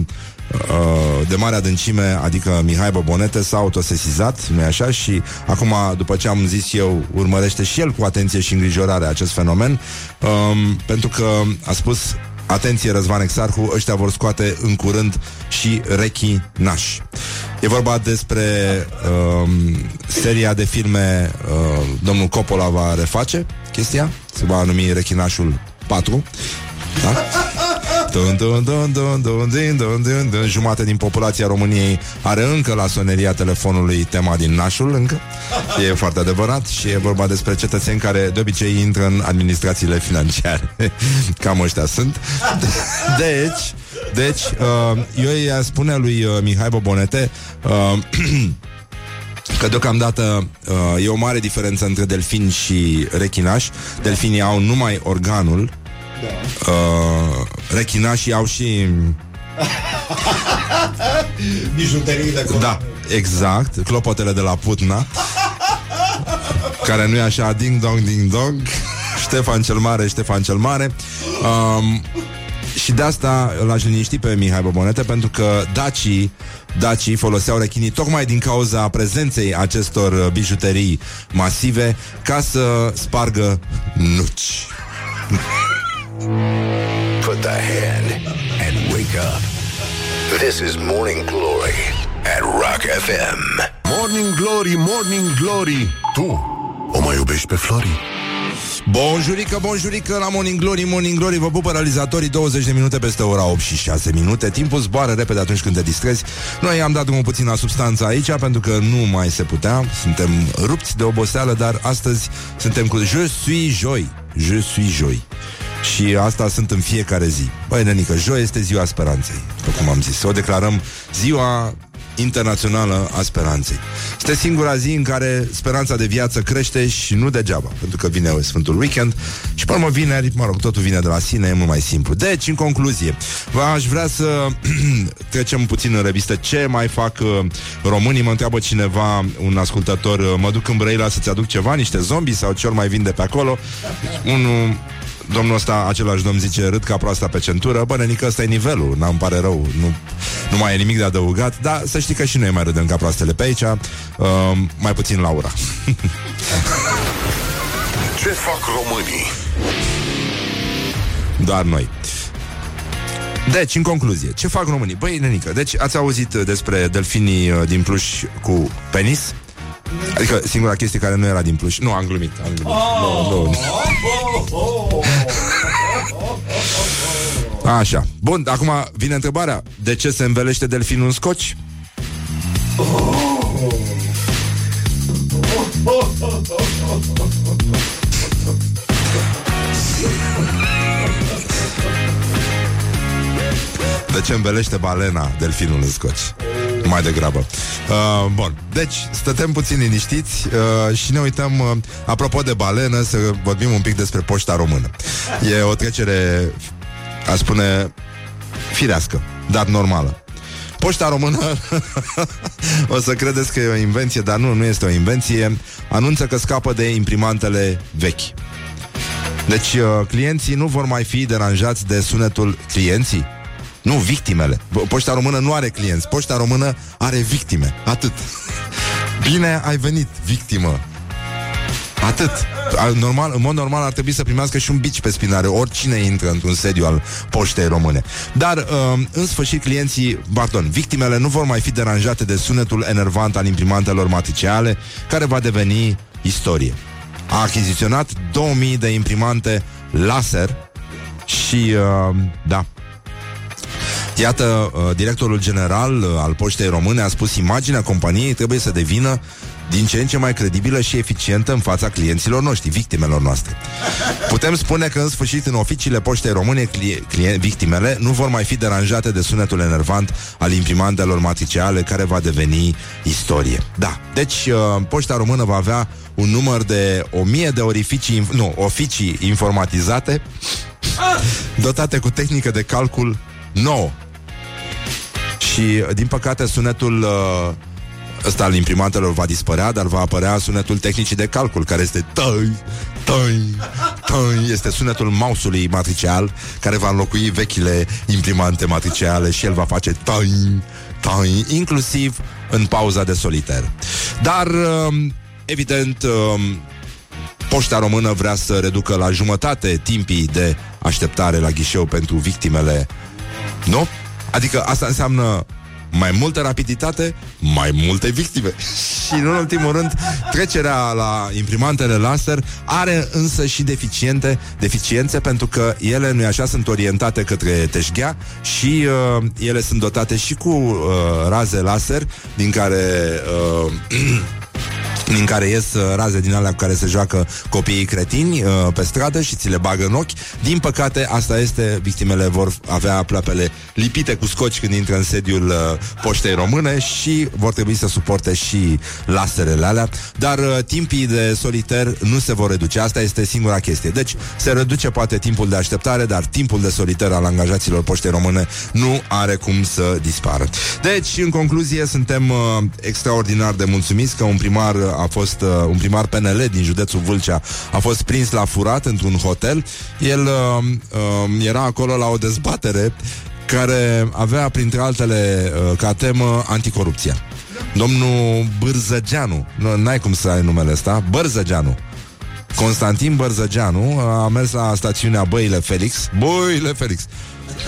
uh, de mare adâncime, adică Mihai Bobonete, s-a autosesizat, nu așa? Și acum, după ce am zis eu, urmărește și el cu atenție și îngrijorare acest fenomen, um, pentru că a spus Atenție, Răzvan Exarhu, ăștia vor scoate în curând și Rechi Naș. E vorba despre um, seria de filme uh, Domnul Coppola va reface chestia Se va numi Rechinașul 4 da? Dun, dun, dun, dun, dun, din, dun, dun, dun. Jumate din populația României are încă la soneria telefonului tema din nașul, încă. E foarte adevărat și e vorba despre cetățeni care de obicei intră în administrațiile financiare. Cam ăștia sunt. Deci, deci, uh, eu i spune lui uh, Mihai Bobonete uh, Că deocamdată uh, e o mare diferență între delfin și rechinași. Delfinii au numai organul da. uh, rechinașii au și... Bijuterii de colo. Da, exact, clopotele de la Putna Care nu e așa Ding dong, ding dong Ștefan cel Mare, Ștefan cel Mare um, Și de asta l-aș liniști pe Mihai Bobonete Pentru că dacii Dacii foloseau rechinii tocmai din cauza prezenței acestor uh, bijuterii masive ca să spargă nuci. Put the hand and wake up. This is Morning Glory at Rock FM. Morning Glory, Morning Glory Tu o mai iubești pe Flori? Bonjurică, bonjurică la Morning Glory, Morning Glory Vă pupă realizatorii 20 de minute peste ora 8 și 6 minute Timpul zboară repede atunci când te distrezi Noi am dat drumul puțin la substanță aici Pentru că nu mai se putea Suntem rupți de oboseală Dar astăzi suntem cu Je suis joi Je suis joi și asta sunt în fiecare zi. Băi, nenică, joi este ziua speranței, după cum am zis. O declarăm ziua internațională a speranței. Este singura zi în care speranța de viață crește și nu degeaba, pentru că vine Sfântul Weekend și pe urmă vineri, mă rog, totul vine de la sine, e mult mai simplu. Deci, în concluzie, aș vrea să trecem puțin în revistă ce mai fac uh, românii. Mă întreabă cineva, un ascultător, uh, mă duc în Brăila să-ți aduc ceva, niște zombi sau ce ori mai vin de pe acolo. Unul Domnul ăsta, același domn zice Râd ca proasta pe centură Bă, nenică, ăsta e nivelul, n-am pare rău Nu, nu mai e nimic de adăugat Dar să știi că și noi mai râdem ca proastele pe aici uh, Mai puțin Laura Ce fac românii? Doar noi deci, în concluzie, ce fac românii? Băi, nenică, deci ați auzit despre delfinii uh, din pluș cu penis? Adică singura chestie care nu era din pluș Nu, am glumit, am glumit. Oh! Nu, nu. Așa. Bun, acum vine întrebarea De ce se învelește delfinul în scoci? De ce învelește balena delfinul în scoci? Mai degrabă. Uh, Bun, deci stătem puțin liniștiți uh, Și ne uităm uh, Apropo de balenă, să vorbim un pic despre poșta română. E o trecere A spune Firească, dar normală. Poșta română O să credeți că e o invenție Dar nu, nu este o invenție. Anunță că scapă de imprimantele vechi. Deci uh, clienții nu vor mai fi deranjați De sunetul clienții nu, victimele. Poșta română nu are clienți. Poșta română are victime. Atât. Bine ai venit, victimă. Atât. Normal, în mod normal ar trebui să primească și un bici pe spinare oricine intră într-un sediu al poștei române. Dar, uh, în sfârșit, clienții, pardon, victimele nu vor mai fi deranjate de sunetul enervant al imprimantelor matriciale, care va deveni istorie. A achiziționat 2000 de imprimante laser și, uh, da, Iată, uh, directorul general uh, al Poștei Române a spus imaginea companiei trebuie să devină din ce în ce mai credibilă și eficientă în fața clienților noștri, victimelor noastre. Putem spune că, în sfârșit, în oficiile Poștei Române, cli- cli- victimele nu vor mai fi deranjate de sunetul enervant al imprimantelor matriciale care va deveni istorie. Da, deci uh, Poșta Română va avea un număr de o mie de orificii, nu, oficii informatizate dotate cu tehnică de calcul nouă. Și, din păcate, sunetul uh, ăsta al imprimantelor va dispărea, dar va apărea sunetul tehnicii de calcul, care este tăi, tăi, tăi, este sunetul mouse-ului matricial, care va înlocui vechile imprimante matriciale și el va face tăi, tăi, inclusiv în pauza de soliter. Dar, um, evident, um, Poșta Română vrea să reducă la jumătate timpii de așteptare la ghișeu pentru victimele nu? Adică asta înseamnă mai multă rapiditate, mai multe victime. și în ultimul rând, trecerea la imprimantele laser are însă și deficiente, deficiențe pentru că ele, nu așa, sunt orientate către teșghea și uh, ele sunt dotate și cu uh, raze laser din care uh, din care ies uh, raze din alea cu care se joacă copiii cretini uh, pe stradă și ți le bagă în ochi. Din păcate, asta este, victimele vor avea plapele lipite cu scoci când intră în sediul uh, poștei române și vor trebui să suporte și laserele alea, dar uh, timpii de soliter nu se vor reduce. Asta este singura chestie. Deci, se reduce poate timpul de așteptare, dar timpul de soliter al angajaților poștei române nu are cum să dispară. Deci, în concluzie, suntem uh, extraordinar de mulțumiți că un primar a fost uh, un primar PNL din județul Vâlcea a fost prins la furat într-un hotel. El uh, uh, era acolo la o dezbatere care avea, printre altele, uh, ca temă anticorupția. Domnul Bârzăgeanu, nu, n-ai cum să ai numele ăsta, Bărzăgeanu. Constantin Bărzăgeanu a mers la stațiunea Băile Felix. Băile Felix.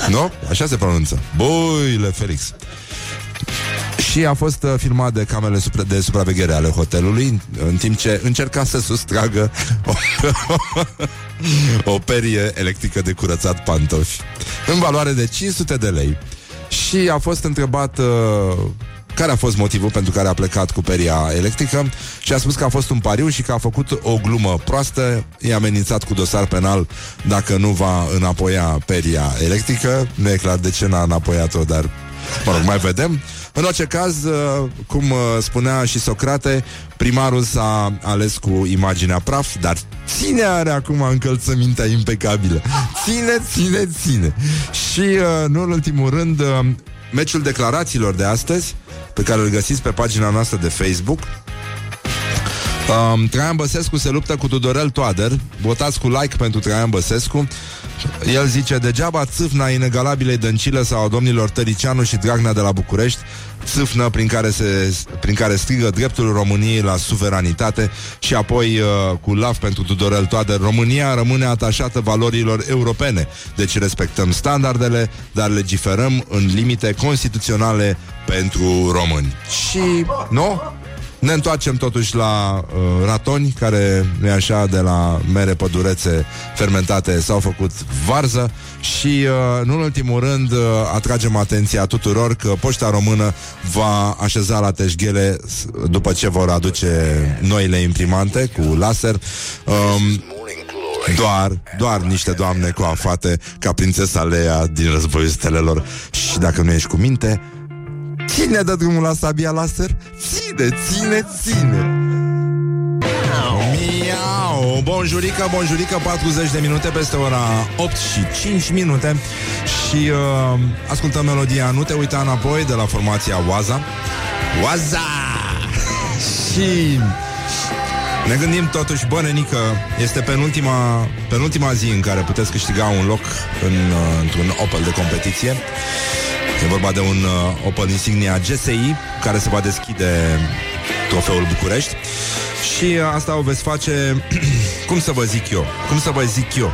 Nu? Așa se pronunță. Băile Felix și a fost uh, filmat de camerele supra- de supraveghere ale hotelului în timp ce încerca să sustragă o, o perie electrică de curățat pantofi în valoare de 500 de lei. Și a fost întrebat uh, care a fost motivul pentru care a plecat cu peria electrică și a spus că a fost un pariu și că a făcut o glumă proastă, i-a amenințat cu dosar penal dacă nu va înapoia peria electrică. Nu e clar de ce n-a înapoiat-o, dar mă rog, mai vedem. În orice caz, uh, cum uh, spunea și Socrate, primarul s-a ales cu imaginea praf, dar ține are acum încălțămintea impecabilă. Ține, ține, ține. Și, uh, nu în ultimul rând, meciul declarațiilor de astăzi, pe care îl găsiți pe pagina noastră de Facebook, Um, Traian Băsescu se luptă cu Tudorel Toader Votați cu like pentru Traian Băsescu El zice Degeaba țâfna inegalabilei dăncilă Sau a domnilor Tăricianu și Dragnea de la București Țâfnă prin care, se, prin care strigă dreptul României la suveranitate Și apoi uh, cu lav pentru Tudorel Toader România rămâne atașată valorilor europene Deci respectăm standardele Dar legiferăm în limite constituționale pentru români Și, nu? Ne întoarcem totuși la uh, ratoni, care, nu așa, de la mere pădurețe fermentate s-au făcut varză și, uh, nu în ultimul rând, uh, atragem atenția tuturor că Poșta Română va așeza la teșghele după ce vor aduce noile imprimante cu laser. Um, doar, doar niște doamne coafate ca prințesa Leia din războiul stelelor Și dacă nu ești cu minte, Cine dă drumul la sabia laser? Ține, ține, ține Miau! Bonjurică, bonjurică 40 de minute peste ora 8 și 5 minute Și uh, ascultăm melodia Nu te uita înapoi de la formația Waza Waza! și ne gândim totuși, bă, nenică, este penultima, penultima zi în care puteți câștiga un loc în, uh, într-un Opel de competiție. E vorba de un uh, Opel Insignia GSI care se va deschide trofeul București și uh, asta o veți face, cum să vă zic eu, cum să vă zic eu,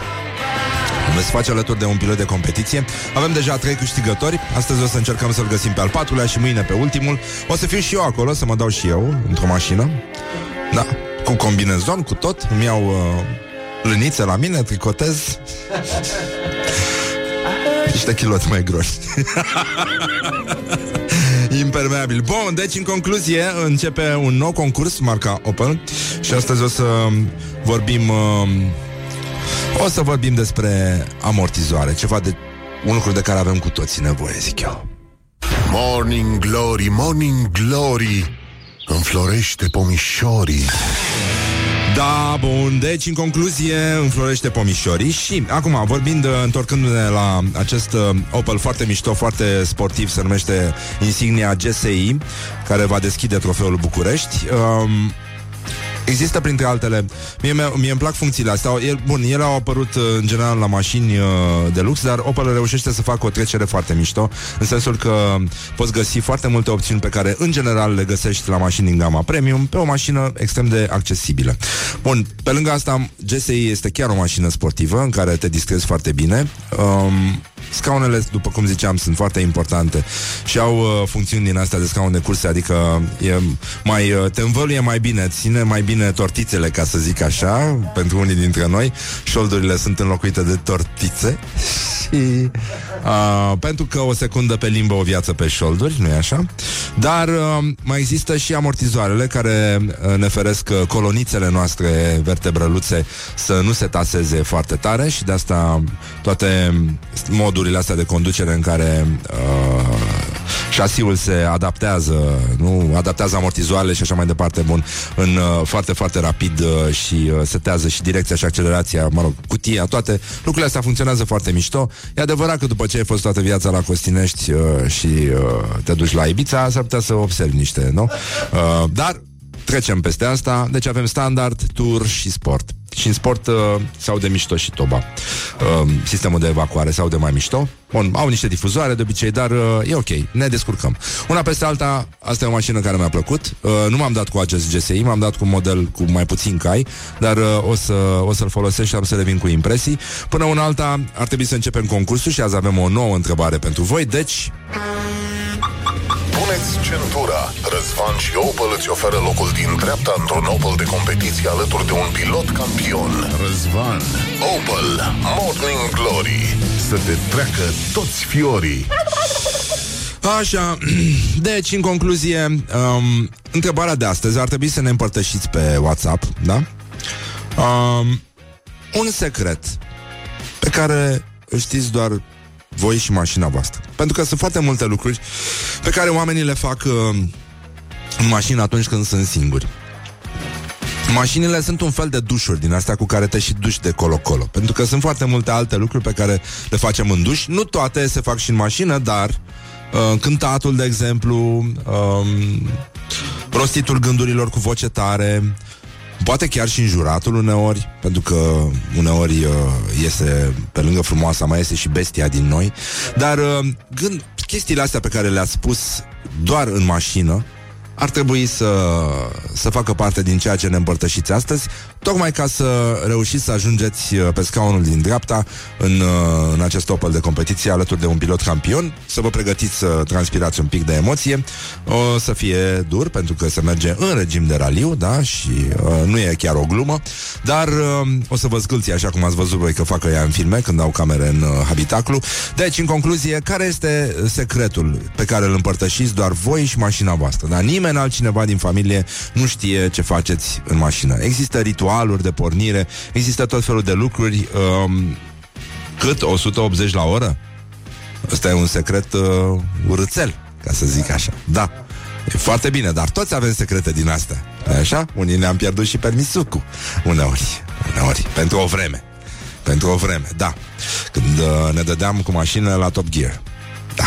o veți face alături de un pilot de competiție. Avem deja trei câștigători. Astăzi o să încercăm să-l găsim pe al patrulea și mâine pe ultimul. O să fiu și eu acolo, să mă dau și eu într-o mașină. Da, cu combinezon, cu tot. Îmi iau uh, lânițe la mine, tricotez. Niște chiloți mai groși. Impermeabil. Bun, deci în concluzie începe un nou concurs, marca Opel și astăzi o să vorbim uh, o să vorbim despre amortizoare, ceva de un lucru de care avem cu toții nevoie, zic eu. Morning Glory, Morning Glory, înflorește pomișorii. Da, bun, deci în concluzie înflorește pomișorii și acum vorbind, întorcându-ne la acest uh, Opel foarte mișto, foarte sportiv, se numește Insignia GSI, care va deschide trofeul București. Um, Există printre altele. Mie, mie îmi plac funcțiile astea. El, Bun, ele au apărut uh, în general la mașini uh, de lux Dar Opel reușește să facă o trecere foarte mișto În sensul că poți găsi foarte multe opțiuni Pe care în general le găsești la mașini din gama premium Pe o mașină extrem de accesibilă. Bun, pe lângă asta GSI este chiar o mașină sportivă În care te distrezi foarte bine. Um, Scaunele, după cum ziceam, sunt foarte importante și au uh, funcțiuni din astea de scaun de curse, adică e mai, uh, te învăluie mai bine, ține mai bine tortițele, ca să zic așa, pentru unii dintre noi. Șoldurile sunt înlocuite de tortițe și uh, pentru că o secundă pe limbă, o viață pe șolduri, nu-i așa? Dar uh, mai există și amortizoarele care uh, ne feresc uh, colonițele noastre vertebrăluțe să nu se taseze foarte tare și de asta toate modurile astea de conducere în care uh, șasiul se adaptează, nu adaptează amortizoarele și așa mai departe, bun, în uh, foarte, foarte rapid uh, și uh, setează și direcția și accelerația, mă rog, cutia, toate lucrurile astea funcționează foarte mișto. E adevărat că după ce ai fost toată viața la Costinești uh, și uh, te duci la Ibița, s-ar putea să observi niște, nu? Uh, dar trecem peste asta, deci avem standard, tur și sport. Și în sport uh, se aude mișto și toba. Uh, sistemul de evacuare se aude mai mișto. Bun, au niște difuzoare de obicei, dar uh, e ok, ne descurcăm. Una peste alta, asta e o mașină care mi-a plăcut. Uh, nu m-am dat cu acest GSI, m-am dat cu un model cu mai puțin cai, dar uh, o, să, o să-l folosesc și am să revin cu impresii. Până una alta, ar trebui să începem concursul și azi avem o nouă întrebare pentru voi, deci... Puneți centura. Răzvan și Opel îți oferă locul din dreapta într-un Opel de competiție alături de un pilot campion. Răzvan, Opel Morning Glory. să te treacă toți fiorii. Așa, deci, în concluzie, um, întrebarea de astăzi ar trebui să ne împărtășiți pe WhatsApp, da? Um, un secret pe care îl știți doar voi și mașina voastră. Pentru că sunt foarte multe lucruri pe care oamenii le fac uh, în mașină atunci când sunt singuri. Mașinile sunt un fel de dușuri din astea cu care te și duși de colo-colo. Pentru că sunt foarte multe alte lucruri pe care le facem în duș. Nu toate se fac și în mașină, dar uh, cântatul, de exemplu, um, rostitul gândurilor cu voce tare, poate chiar și înjuratul uneori, pentru că uneori uh, este, pe lângă frumoasa, mai este și bestia din noi. Dar uh, gând, chestiile astea pe care le-ați spus doar în mașină, ar trebui să, să facă parte din ceea ce ne împărtășiți astăzi, tocmai ca să reușiți să ajungeți uh, pe scaunul din dreapta în, uh, în acest Opel de competiție alături de un pilot campion, să vă pregătiți să transpirați un pic de emoție. O să fie dur pentru că se merge în regim de raliu, da, și uh, nu e chiar o glumă, dar uh, o să vă zgâlți așa cum ați văzut voi că facă ea în filme când au camere în uh, habitaclu. Deci, în concluzie, care este secretul pe care îl împărtășiți doar voi și mașina voastră? Dar nimeni altcineva din familie nu știe ce faceți în mașină. Există ritualuri de pornire, există tot felul de lucruri. Um, cât? 180 la oră? Ăsta e un secret uh, urâțel, ca să zic așa. Da. E foarte bine, dar toți avem secrete din astea. nu așa? Unii ne-am pierdut și permisul cu uneori. Uneori. Pentru o vreme. Pentru o vreme, da. Când uh, ne dădeam cu mașină la Top Gear. Da.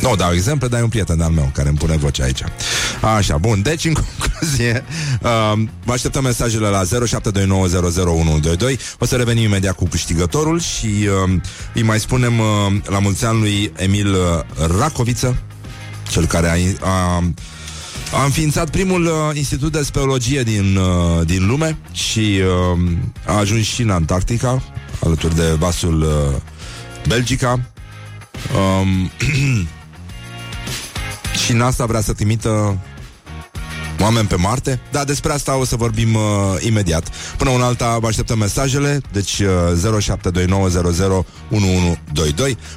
Nu dau exemple, dar e un prieten al meu care îmi pune voce aici. Așa, bun. Deci, în concluzie, uh, vă așteptăm mesajele la 0729001122. O să revenim imediat cu câștigătorul și uh, îi mai spunem uh, la mulți ani lui Emil uh, Racoviță, cel care a, a, a înființat primul uh, institut de speologie din, uh, din lume și uh, a ajuns și în Antarctica, alături de vasul uh, Belgica. Um, și NASA vrea să trimită oameni pe Marte, dar despre asta o să vorbim uh, imediat. Până un alta vă așteptăm mesajele, deci uh, 0729001122.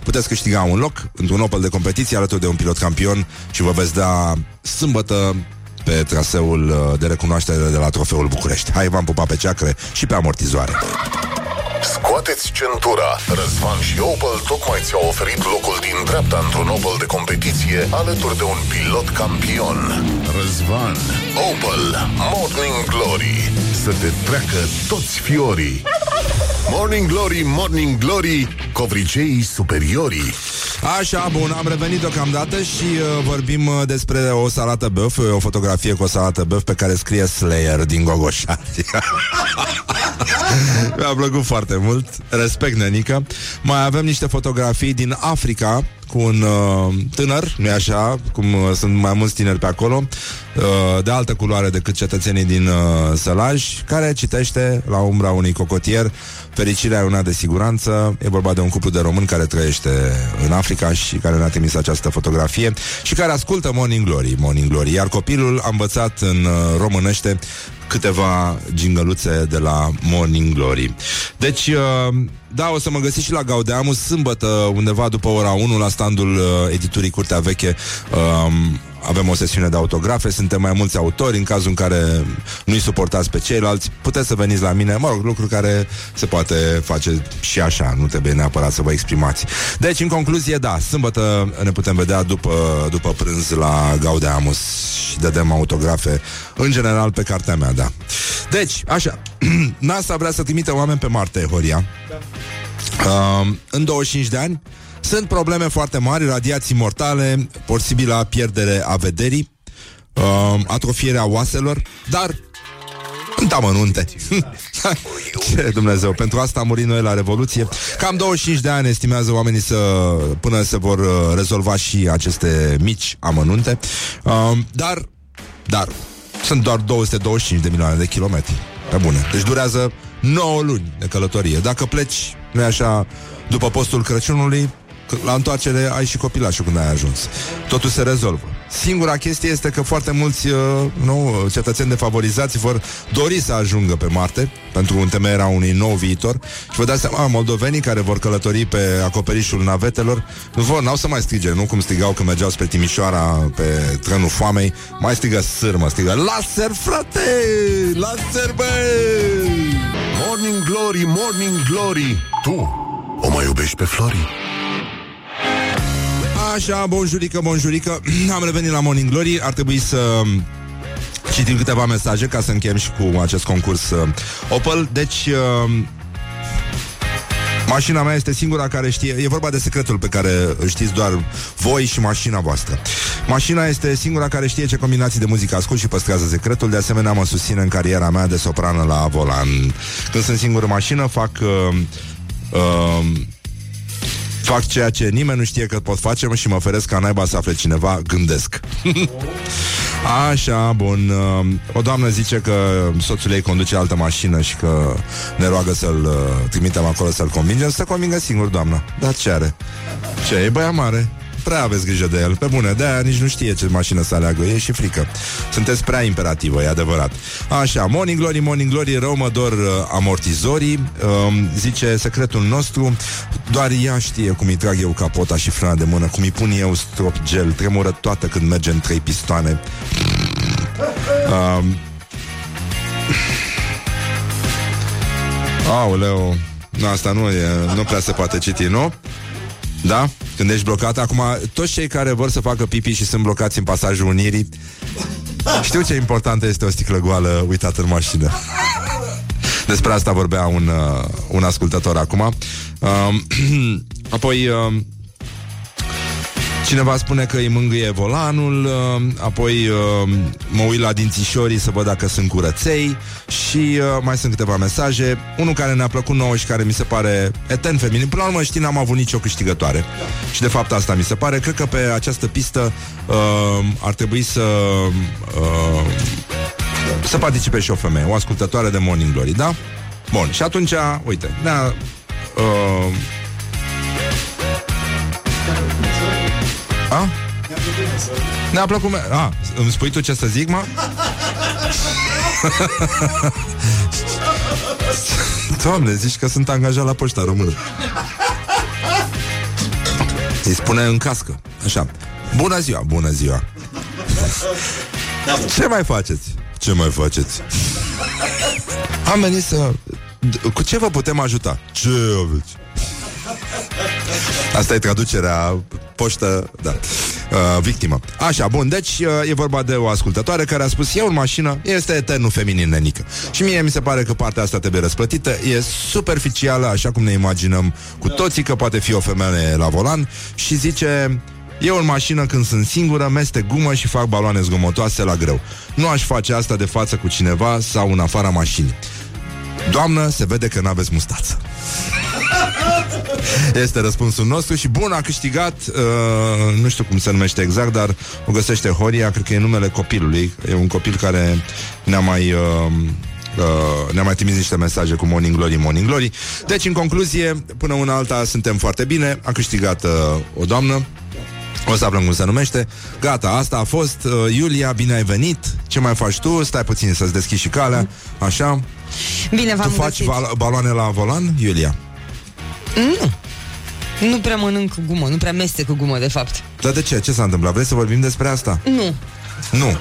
Puteți câștiga un loc într-un Opel de competiție alături de un pilot campion și vă veți da sâmbătă pe traseul uh, de recunoaștere de la Trofeul București. Hai, v-am pupat pe ceacre și pe amortizoare. Scoateți centura. Răzvan și Opel tocmai ți-au oferit locul din dreapta într-un Opel de competiție alături de un pilot campion. Răzvan, Opel Morning Glory. să te treacă toți fiorii. Morning Glory, Morning Glory, covriceii superiorii. Așa, bun, am revenit deocamdată și uh, vorbim uh, despre o salată băf, o fotografie cu o salată băf pe care scrie Slayer din Gogoșa. Mi-a plăcut foarte mult, respect, nenică. Mai avem niște fotografii din Africa cu un uh, tânăr, nu așa, cum uh, sunt mai mulți tineri pe acolo, uh, de altă culoare decât cetățenii din uh, Sălaj, care citește la umbra unui cocotier Fericirea e una de siguranță. E vorba de un cuplu de români care trăiește în Africa și care ne-a trimis această fotografie și care ascultă Morning Glory. Morning Glory. Iar copilul a învățat în uh, românește câteva gingăluțe de la Morning Glory. Deci, uh, da, o să mă găsiți și la Gaudeamus sâmbătă, undeva după ora 1, la standul uh, editurii Curtea Veche. Um, avem o sesiune de autografe, suntem mai mulți autori, în cazul în care nu-i suportați pe ceilalți, puteți să veniți la mine, mă rog, lucru care se poate face și așa, nu trebuie neapărat să vă exprimați. Deci, în concluzie, da, sâmbătă ne putem vedea după, după prânz la Gaudeamus și dădem autografe, în general, pe cartea mea, da. Deci, așa, NASA vrea să trimite oameni pe Marte, Horia. Da. Uh, în 25 de ani sunt probleme foarte mari, radiații mortale, posibilă pierdere a vederii, uh, atrofierea oaselor, dar în tamănunte. Ce Dumnezeu, pentru asta am murit noi la Revoluție. Cam 25 de ani estimează oamenii să până se vor uh, rezolva și aceste mici amănunte. Uh, dar, dar, sunt doar 225 de milioane de kilometri. Pe bune. Deci durează 9 luni de călătorie. Dacă pleci, nu așa, după postul Crăciunului, la întoarcere ai și copilașul când ai ajuns. Totul se rezolvă. Singura chestie este că foarte mulți uh, nu, cetățeni defavorizați vor dori să ajungă pe Marte pentru întemeierea unui nou viitor și vă dați seama, moldovenii care vor călători pe acoperișul navetelor nu vor, n-au să mai strige, nu cum strigau când mergeau spre Timișoara pe trenul foamei, mai strigă sârmă, strigă laser, frate! Laser, bă! Morning Glory, Morning Glory Tu o mai iubești pe Flori? Așa, bonjurică, bonjurică. Am revenit la Morning Glory. Ar trebui să citim câteva mesaje Ca să închem și cu acest concurs uh, Opel. Deci... Uh, Mașina mea este singura care știe E vorba de secretul pe care îl știți doar Voi și mașina voastră. Mașina este singura care știe ce combinații de muzică ascult Și păstrează secretul. De asemenea mă susține în cariera mea de soprană la volan. Când sunt singur în mașină Fac uh, uh, Fac ceea ce nimeni nu știe că pot face și mă feresc ca naiba să afle cineva, gândesc. Așa, bun. Uh, o doamnă zice că soțul ei conduce altă mașină și că ne roagă să-l uh, trimitem acolo să-l convingem. Să convingă singur, doamna. Dar ce are? Ce, e băia mare? Prea aveți grijă de el. Pe bune, de-aia nici nu știe ce mașină să aleagă. E și frică. Sunteți prea imperativă, e adevărat. Așa, Morning Glory, Morning Glory, rău mă dor uh, amortizorii. Uh, zice secretul nostru, doar ea știe cum îi trag eu capota și frâna de mână, cum îi pun eu strop gel, tremură toată când merge în trei pistoane. Uh, Aoleu, asta nu e, nu prea se poate citi, nu? Da? Când ești blocat, acum toți cei care vor să facă pipi și sunt blocați în pasajul Unirii, știu ce importantă este o sticlă goală uitată în mașină. Despre asta vorbea un, uh, un ascultător acum. Uh, apoi, uh, Cineva spune că îi mângâie volanul uh, Apoi uh, mă uit la dințișorii Să văd dacă sunt curăței Și uh, mai sunt câteva mesaje Unul care ne-a plăcut nouă și care mi se pare Etern feminin Până la urmă știi, n-am avut nicio câștigătoare da. Și de fapt asta mi se pare Cred că pe această pistă uh, Ar trebui să uh, Să participe și o femeie O ascultătoare de Morning Glory, da? Bun, și atunci, uite ne-a, uh, A? Ne-a plăcut A, îmi spui tu ce să zic, mă? Doamne, zici că sunt angajat la poșta română Îi spune în cască Așa Bună ziua, bună ziua Ce mai faceți? Ce mai faceți? Am venit să... Cu ce vă putem ajuta? Ce aveți? Asta e traducerea poștă, da, uh, victimă. Așa, bun, deci uh, e vorba de o ascultătoare care a spus eu în mașină este eternul feminin nenică. Și mie mi se pare că partea asta trebuie răsplătită, e superficială, așa cum ne imaginăm cu toții că poate fi o femeie la volan și zice... Eu în mașină când sunt singură, meste gumă și fac baloane zgomotoase la greu. Nu aș face asta de față cu cineva sau în afara mașinii. Doamnă, se vede că n-aveți mustață. Este răspunsul nostru și bun, a câștigat uh, Nu știu cum se numește exact Dar o găsește Horia, cred că e numele copilului E un copil care ne-a mai uh, Uh, ne-a mai trimis niște mesaje cu Morning Glory, Morning Glory. Deci, în concluzie, până una alta suntem foarte bine. A câștigat uh, o doamnă. O să aflăm cum se numește. Gata, asta a fost. Uh, Iulia, bine ai venit. Ce mai faci tu? Stai puțin să-ți deschizi și calea. Așa. Bine v-am Tu faci val- baloane la volan, Iulia? Nu. Nu prea mănânc cu gumă, nu prea meste cu gumă, de fapt. Dar de ce? Ce s-a întâmplat? Vrei să vorbim despre asta? Nu. Nu.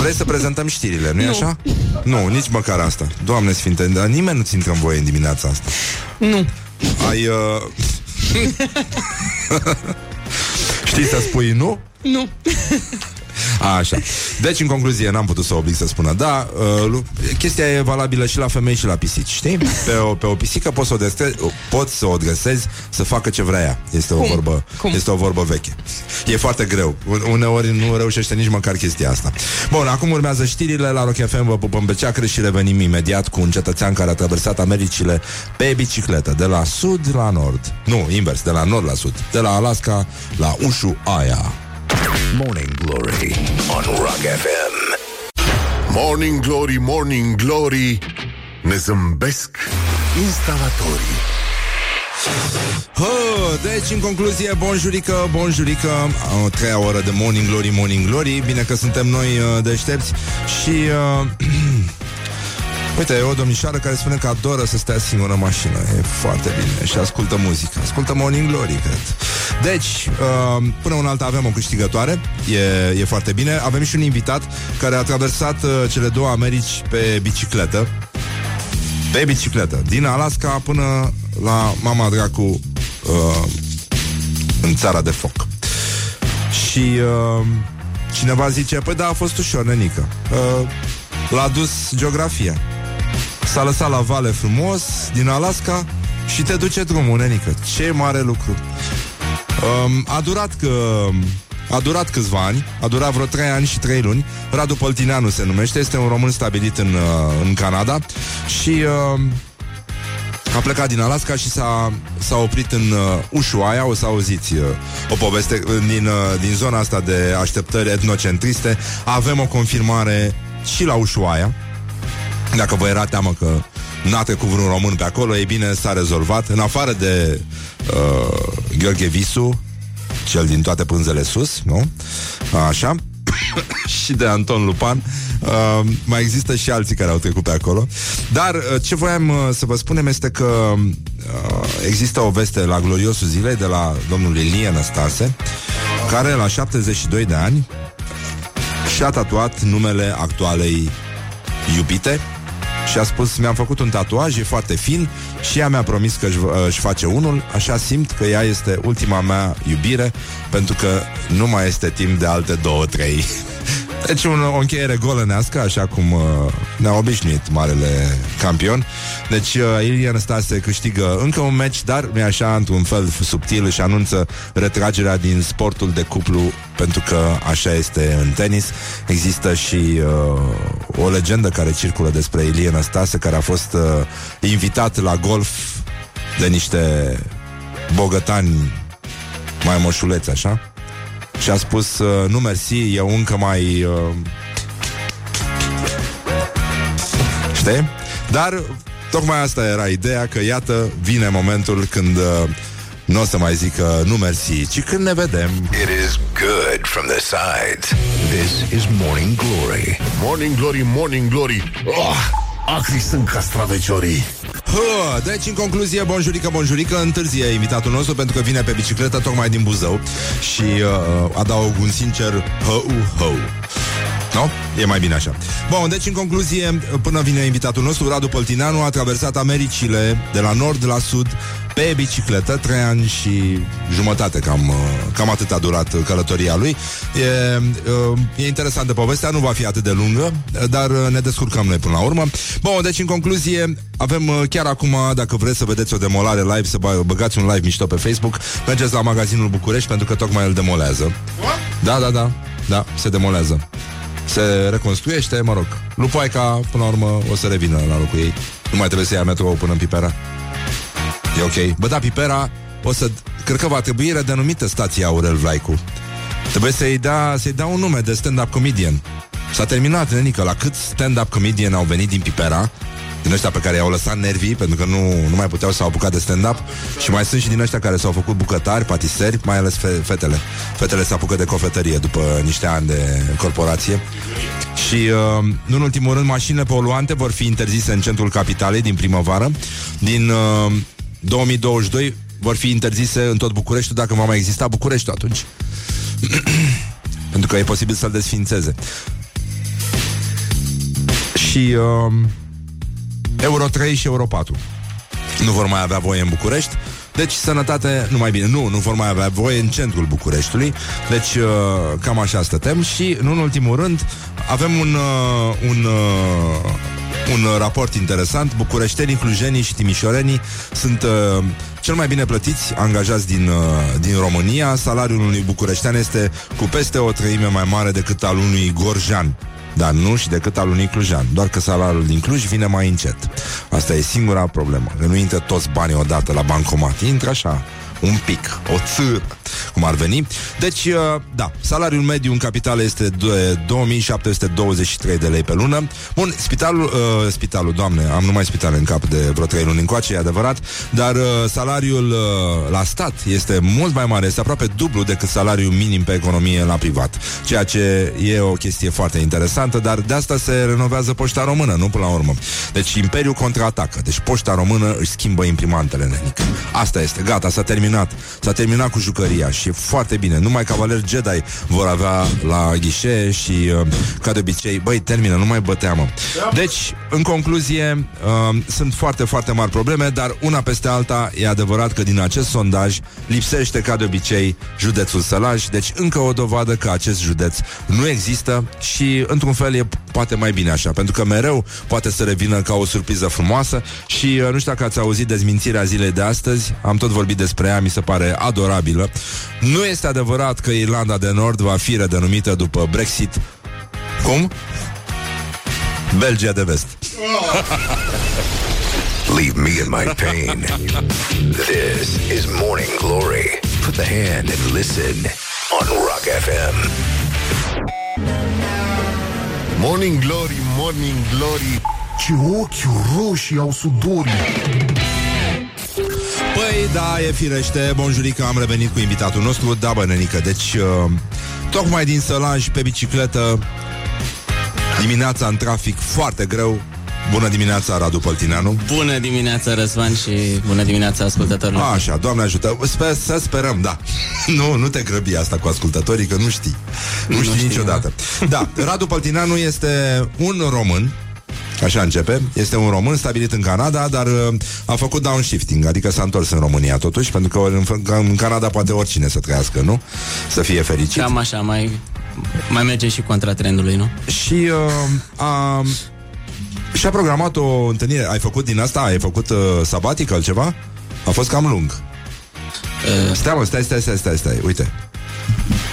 Vrei să prezentăm știrile, nu-i Nu. așa? Nu, nici măcar asta. Doamne sfinte, dar nimeni nu țin în voie în dimineața asta. Nu. Ai... Uh... Știi să spui nu? Nu. Așa. Deci, în concluzie, n-am putut să o oblig să spună da. Uh, lu- chestia e valabilă și la femei și la pisici, știi? Pe o, pe o pisică poți să o, deste- poți să o dresezi să facă ce vrea ea. Este o Cum? vorbă, Cum? este o vorbă veche. E foarte greu. Uneori nu reușește nici măcar chestia asta. Bun, acum urmează știrile la Rock FM, vă pupăm pe ceacră și revenim imediat cu un cetățean care a traversat Americile pe bicicletă, de la sud la nord. Nu, invers, de la nord la sud. De la Alaska la Ushuaia. Morning Glory on Rock FM. Morning Glory, Morning Glory Ne zâmbesc instalatorii Hă, deci, în concluzie, bonjurică, bonjurică O treia oră de Morning Glory, Morning Glory Bine că suntem noi uh, deștepți Și uh, Uite, e o domnișoară care spune că adoră să stea singură în mașină. E foarte bine. Și ascultă muzică Ascultă Morning Glory, cred. Deci, uh, până un alta avem o câștigătoare. E, e foarte bine. Avem și un invitat care a traversat uh, cele două Americi pe bicicletă. Pe bicicletă. Din Alaska până la Mama Dracu uh, În țara de foc. Și uh, Cineva zice, păi da, a fost ușor, nenică. Uh, L-a dus geografia S-a lăsat la vale frumos Din Alaska Și te duce drumul, nenică Ce mare lucru um, A durat că a durat câțiva ani, a durat vreo 3 ani și 3 luni. Radu Păltineanu se numește, este un român stabilit în, uh, în Canada și uh, a plecat din Alaska și s-a, s-a oprit în uh, Ushuaia, o să auziți uh, o poveste uh, din, uh, din zona asta de așteptări etnocentriste. Avem o confirmare și la Ushuaia. Dacă vă era teamă că n-a trecut vreun român pe acolo, e bine, s-a rezolvat. În afară de uh, Gheorghe Visu, cel din toate pânzele sus, nu? Așa. și de Anton Lupan. Uh, mai există și alții care au trecut pe acolo. Dar uh, ce voiam uh, să vă spunem este că uh, există o veste la gloriosul zilei de la domnul Ilie Năstase, care la 72 de ani și-a tatuat numele actualei iubite și a spus, mi-am făcut un tatuaj, e foarte fin și ea mi-a promis că își, își face unul, așa simt că ea este ultima mea iubire, pentru că nu mai este timp de alte două, trei. Deci un, o încheiere golănească, așa cum uh, ne-a obișnuit marele campion. Deci uh, Ilie Năstase câștigă încă un meci, dar nu așa, într-un fel subtil, își anunță retragerea din sportul de cuplu, pentru că așa este în tenis. Există și uh, o legendă care circulă despre Ilie Năstase, care a fost uh, invitat la golf de niște bogătani mai moșuleți, așa. Și a spus, uh, nu mersi, eu încă mai... Uh... Știi? Dar tocmai asta era ideea, că iată, vine momentul când uh, nu o să mai zică nu mersi, ci când ne vedem. It is good from the sides. This is Morning Glory. Morning Glory, Morning Glory oh, Acri sunt castraveciorii Hă, deci, în concluzie, bonjurică, bonjurică, întârzie invitatul nostru pentru că vine pe bicicletă tocmai din Buzău și uh, adaug un sincer hău, hău. Nu? E mai bine așa. Bun, deci în concluzie, până vine invitatul nostru, Radu Păltineanu a traversat Americile de la nord la sud pe bicicletă, trei ani și jumătate, cam, uh, cam atât a durat călătoria lui. E, uh, e interesantă povestea, nu va fi atât de lungă, dar uh, ne descurcăm noi până la urmă. Bun, deci în concluzie, avem uh, chiar acum, dacă vreți să vedeți o demolare live, să bă- băgați un live mișto pe Facebook, mergeți la magazinul București pentru că tocmai îl demolează. Da, da, da, da, se demolează se reconstruiește, mă rog. Lupoaica, până la urmă, o să revină la locul ei. Nu mai trebuie să ia metrou până în Pipera. E ok. Bă, da, Pipera, o să... Cred că va trebui redenumită stația Aurel Vlaicu. Trebuie să-i dea, să-i dea un nume de stand-up comedian. S-a terminat, nenică, la cât stand-up comedian au venit din Pipera, din ăștia pe care i-au lăsat nervii pentru că nu, nu mai puteau să au apucat de stand-up și mai sunt și din ăștia care s-au făcut bucătari, patiseri, mai ales fe- fetele. Fetele se apucă de cofetărie după niște ani de corporație. Și, uh, nu în ultimul rând, mașinile poluante vor fi interzise în centrul capitalei din primăvară. Din uh, 2022 vor fi interzise în tot Bucureștiul dacă va mai exista Bucureștiul atunci. Pentru că e posibil să-l desfințeze. Și uh, Euro 3 și Euro 4 nu vor mai avea voie în București. Deci sănătate nu mai bine. Nu, nu vor mai avea voie în centrul Bucureștiului. Deci uh, cam așa stătem și, nu în ultimul rând, avem un, uh, un, uh, un raport interesant. Bucureștenii, clujenii și timișorenii sunt uh, cel mai bine plătiți angajați din, uh, din România. Salariul unui bucureștean este cu peste o treime mai mare decât al unui gorjan. Dar nu și decât al unui clujan Doar că salariul din Cluj vine mai încet. Asta e singura problemă. Că nu intră toți banii odată la bancomat. Intră așa, un pic, o țâră cum ar veni. Deci, uh, da, salariul mediu în capitală este de 2723 de lei pe lună. Bun, spitalul, uh, spitalul, doamne, am numai spitale în cap de vreo 3 luni încoace, e adevărat, dar uh, salariul uh, la stat este mult mai mare, este aproape dublu decât salariul minim pe economie la privat, ceea ce e o chestie foarte interesantă, dar de asta se renovează poșta română, nu până la urmă. Deci Imperiul contraatacă, deci poșta română își schimbă imprimantele, nenică. Asta este, gata, s-a terminat. S-a terminat cu jucăria și e foarte bine. Numai cavaleri Jedi vor avea la ghișe și, uh, ca de obicei, băi, termină, nu mai băteamă. Deci, în concluzie, uh, sunt foarte, foarte mari probleme, dar una peste alta e adevărat că din acest sondaj lipsește, ca de obicei, județul Sălaj, deci încă o dovadă că acest județ nu există și, într-un fel, e poate mai bine așa, pentru că mereu poate să revină ca o surpriză frumoasă și uh, nu știu dacă ați auzit dezmințirea zilei de astăzi, am tot vorbit despre ea, mi se pare adorabilă. Nu este adevărat că Irlanda de Nord va fi redenumită după Brexit. Cum? Belgia de Vest. Leave me in my pain. This is Morning Glory. Put the hand and listen on Rock FM. Morning Glory, Morning Glory Ce ochi roșii au sudorii Păi, da, e firește, bonjurică, am revenit cu invitatul nostru, da, bă, nenică, deci, uh, tocmai din Sălaj, pe bicicletă, dimineața în trafic, foarte greu, Bună dimineața, Radu Păltineanu. Bună dimineața, Răzvan și bună dimineața, ascultătorilor. Așa, Doamne ajută. Sper, Să sperăm, da. Nu, nu te grăbi asta cu ascultătorii, că nu știi. Nu, nu știi, știi niciodată. Da, Radu Păltineanu este un român Așa începe. Este un român stabilit în Canada, dar uh, a făcut downshifting, adică s-a întors în România totuși, pentru că în, în Canada poate oricine să trăiască, nu? Să fie fericit. Cam așa, mai, mai merge și contra trendului, nu? Și uh, a, și-a programat o întâlnire. Ai făcut din asta? Ai făcut uh, sabbatical ceva? A fost cam lung. Uh. Stai, mă, stai, stai, stai, stai, stai. Uite.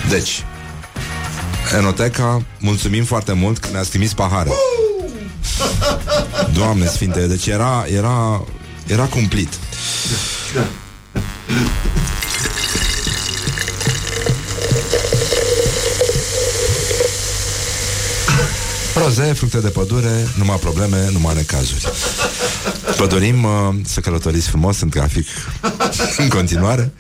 Deci, Enoteca, mulțumim foarte mult că ne-ați trimis pahare. Doamne sfinte, deci era, era, era cumplit. Roze, fructe de pădure, numai probleme, numai necazuri. Vă dorim uh, să călătoriți frumos în trafic în continuare.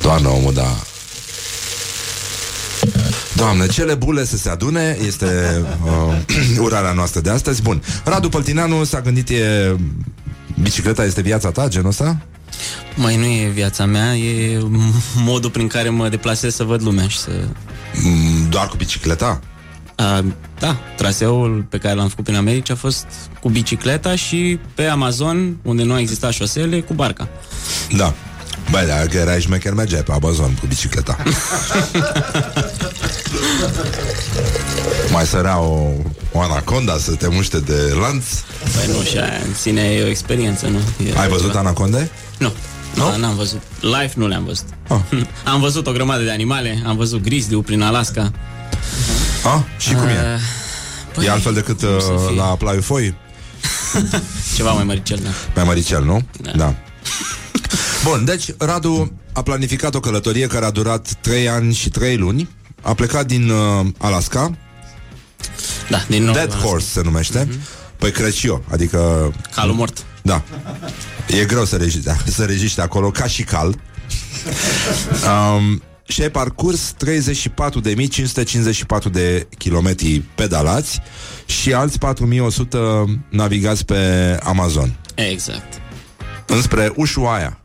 Doamne, omul, da. Doamne, cele bule să se adune Este uh, urarea noastră de astăzi Bun, Radu Păltineanu s-a gândit e... Bicicleta este viața ta, genul ăsta? Mai nu e viața mea, e modul prin care mă deplasez să văd lumea și să... Mm, doar cu bicicleta? A, da, traseul pe care l-am făcut prin America a fost cu bicicleta și pe Amazon, unde nu exista șosele, cu barca. Da. Băi, dacă erai șmecher, mergeai pe Amazon cu bicicleta. Mai sărea o, o anaconda să te muște de lanț? Păi nu, și aia în sine e o experiență, nu? E Ai văzut anaconde? Nu. Nu? Da, n-am văzut. Live nu le-am văzut. Oh. Am văzut o grămadă de animale, am văzut grizzly prin Alaska. Ah, și cum uh, e? Păi, e altfel decât uh, la Plaiu Foi? Ceva mai măricel, da. Mai măricel, nu? Da. da. Bun, deci Radu a planificat o călătorie care a durat 3 ani și 3 luni. A plecat din uh, Alaska. Da, din nou. Dead Horse se numește. Mm-hmm. Păi cred și eu, adică... Calul mort. Da. E greu să, reji, da, să rejiști acolo, ca și cal. Um, și ai parcurs 34.554 de kilometri pedalați și alți 4100 navigați pe Amazon. Exact. Înspre Ushuaia.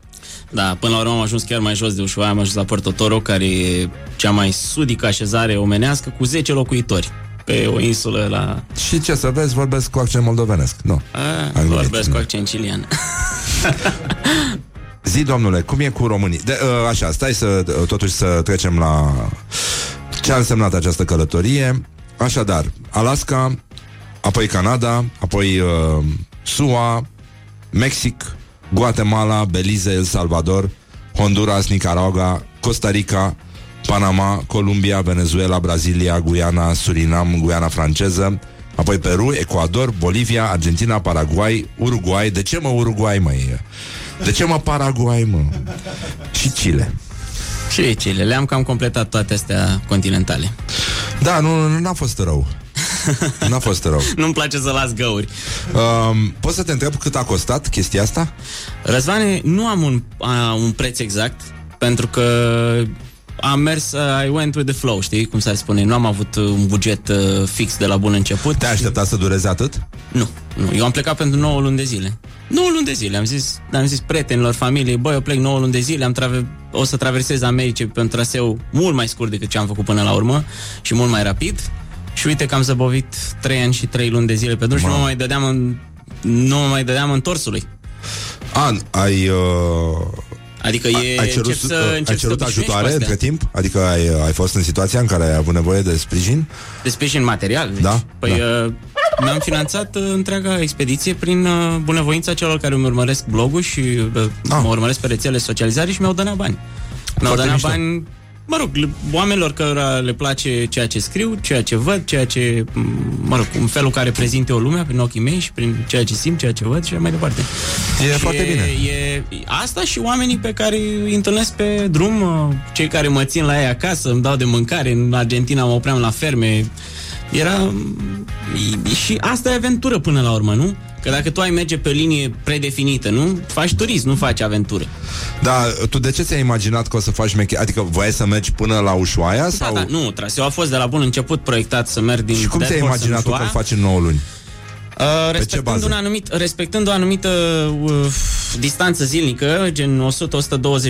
Da, până la urmă am ajuns chiar mai jos de Ushuaia, am ajuns la Puerto Toro, care e cea mai sudică așezare omenească, cu 10 locuitori pe o insulă la... Și ce să vezi, vorbesc cu accent moldovenesc. Nu. A, Am vorbesc glumit. cu accent cilian. Zi, domnule, cum e cu românii? De, uh, așa, stai să uh, totuși să trecem la ce a însemnat această călătorie. Așadar, Alaska, apoi Canada, apoi uh, SUA, Mexic, Guatemala, Belize, El Salvador, Honduras, Nicaragua, Costa Rica, Panama, Columbia, Venezuela, Brazilia, Guyana, Surinam, Guyana franceză, apoi Peru, Ecuador, Bolivia, Argentina, Paraguay, Uruguay. De ce mă Uruguay, măi? De ce mă Paraguay, mă? Și Chile. și Chile, le-am cam completat toate astea continentale. Da, nu, nu n-a fost rău. N-a fost rău. Nu-mi place să las găuri. Um, poți să te întreb cât a costat chestia asta? Răzvane, nu am un, a, un preț exact, pentru că am mers, uh, I went with the flow, știi cum s-ar spune. Nu am avut uh, un buget uh, fix de la bun început. Te-ai așteptat să dureze atât? Nu, nu. Eu am plecat pentru 9 luni de zile. 9 luni de zile. Am zis, am zis prietenilor, familiei, băi, eu plec 9 luni de zile, am trave- o să traversez America pe un traseu mult mai scurt decât ce am făcut până la urmă și mult mai rapid. Și uite că am zăbovit 3 ani și 3 luni de zile pe drum și nu mă mai dădeam în, nu mă mai dădeam întorsului. An, ai... Uh... Adică e, ai cerut, încep să, uh, încep ai să cerut te obișnuiești ajutoare cu astea. între timp? Adică ai, ai fost în situația în care ai avut nevoie de sprijin? De sprijin material. Deci. Da, Păi da. Uh, mi-am finanțat uh, întreaga expediție prin uh, bunăvoința celor care îmi urmăresc blogul și uh, Ah. mă urmăresc pe rețele socializare și mi-au donat bani. Mi-au Foarte donat mișto. bani, mă rog, le- oamenilor care le place ceea ce scriu, ceea ce văd, ceea ce, m, mă rog, în felul care prezint eu lumea prin ochii mei și prin ceea ce simt, ceea ce văd și așa mai departe. E Și foarte bine. E, asta și oamenii pe care îi întâlnesc pe drum, uh, cei care mă țin la ei acasă, îmi dau de mâncare, în Argentina mă opream la ferme. Era... e- Și asta e aventură până la urmă, nu? Că dacă tu ai merge pe o linie predefinită, nu? Faci turism, nu faci aventură. Da, tu de ce ți-ai imaginat că o să faci meche... Adică voiai să mergi până la Ushuaia? Da, sau... da, nu, traseul a fost de la bun început proiectat să merg din Și cum ți-ai Dead Horse în imaginat tu că Ushuaia. îl faci în 9 luni? Uh, Pe ce bază? respectând, un anumit, respectând o anumită uh, distanță zilnică, gen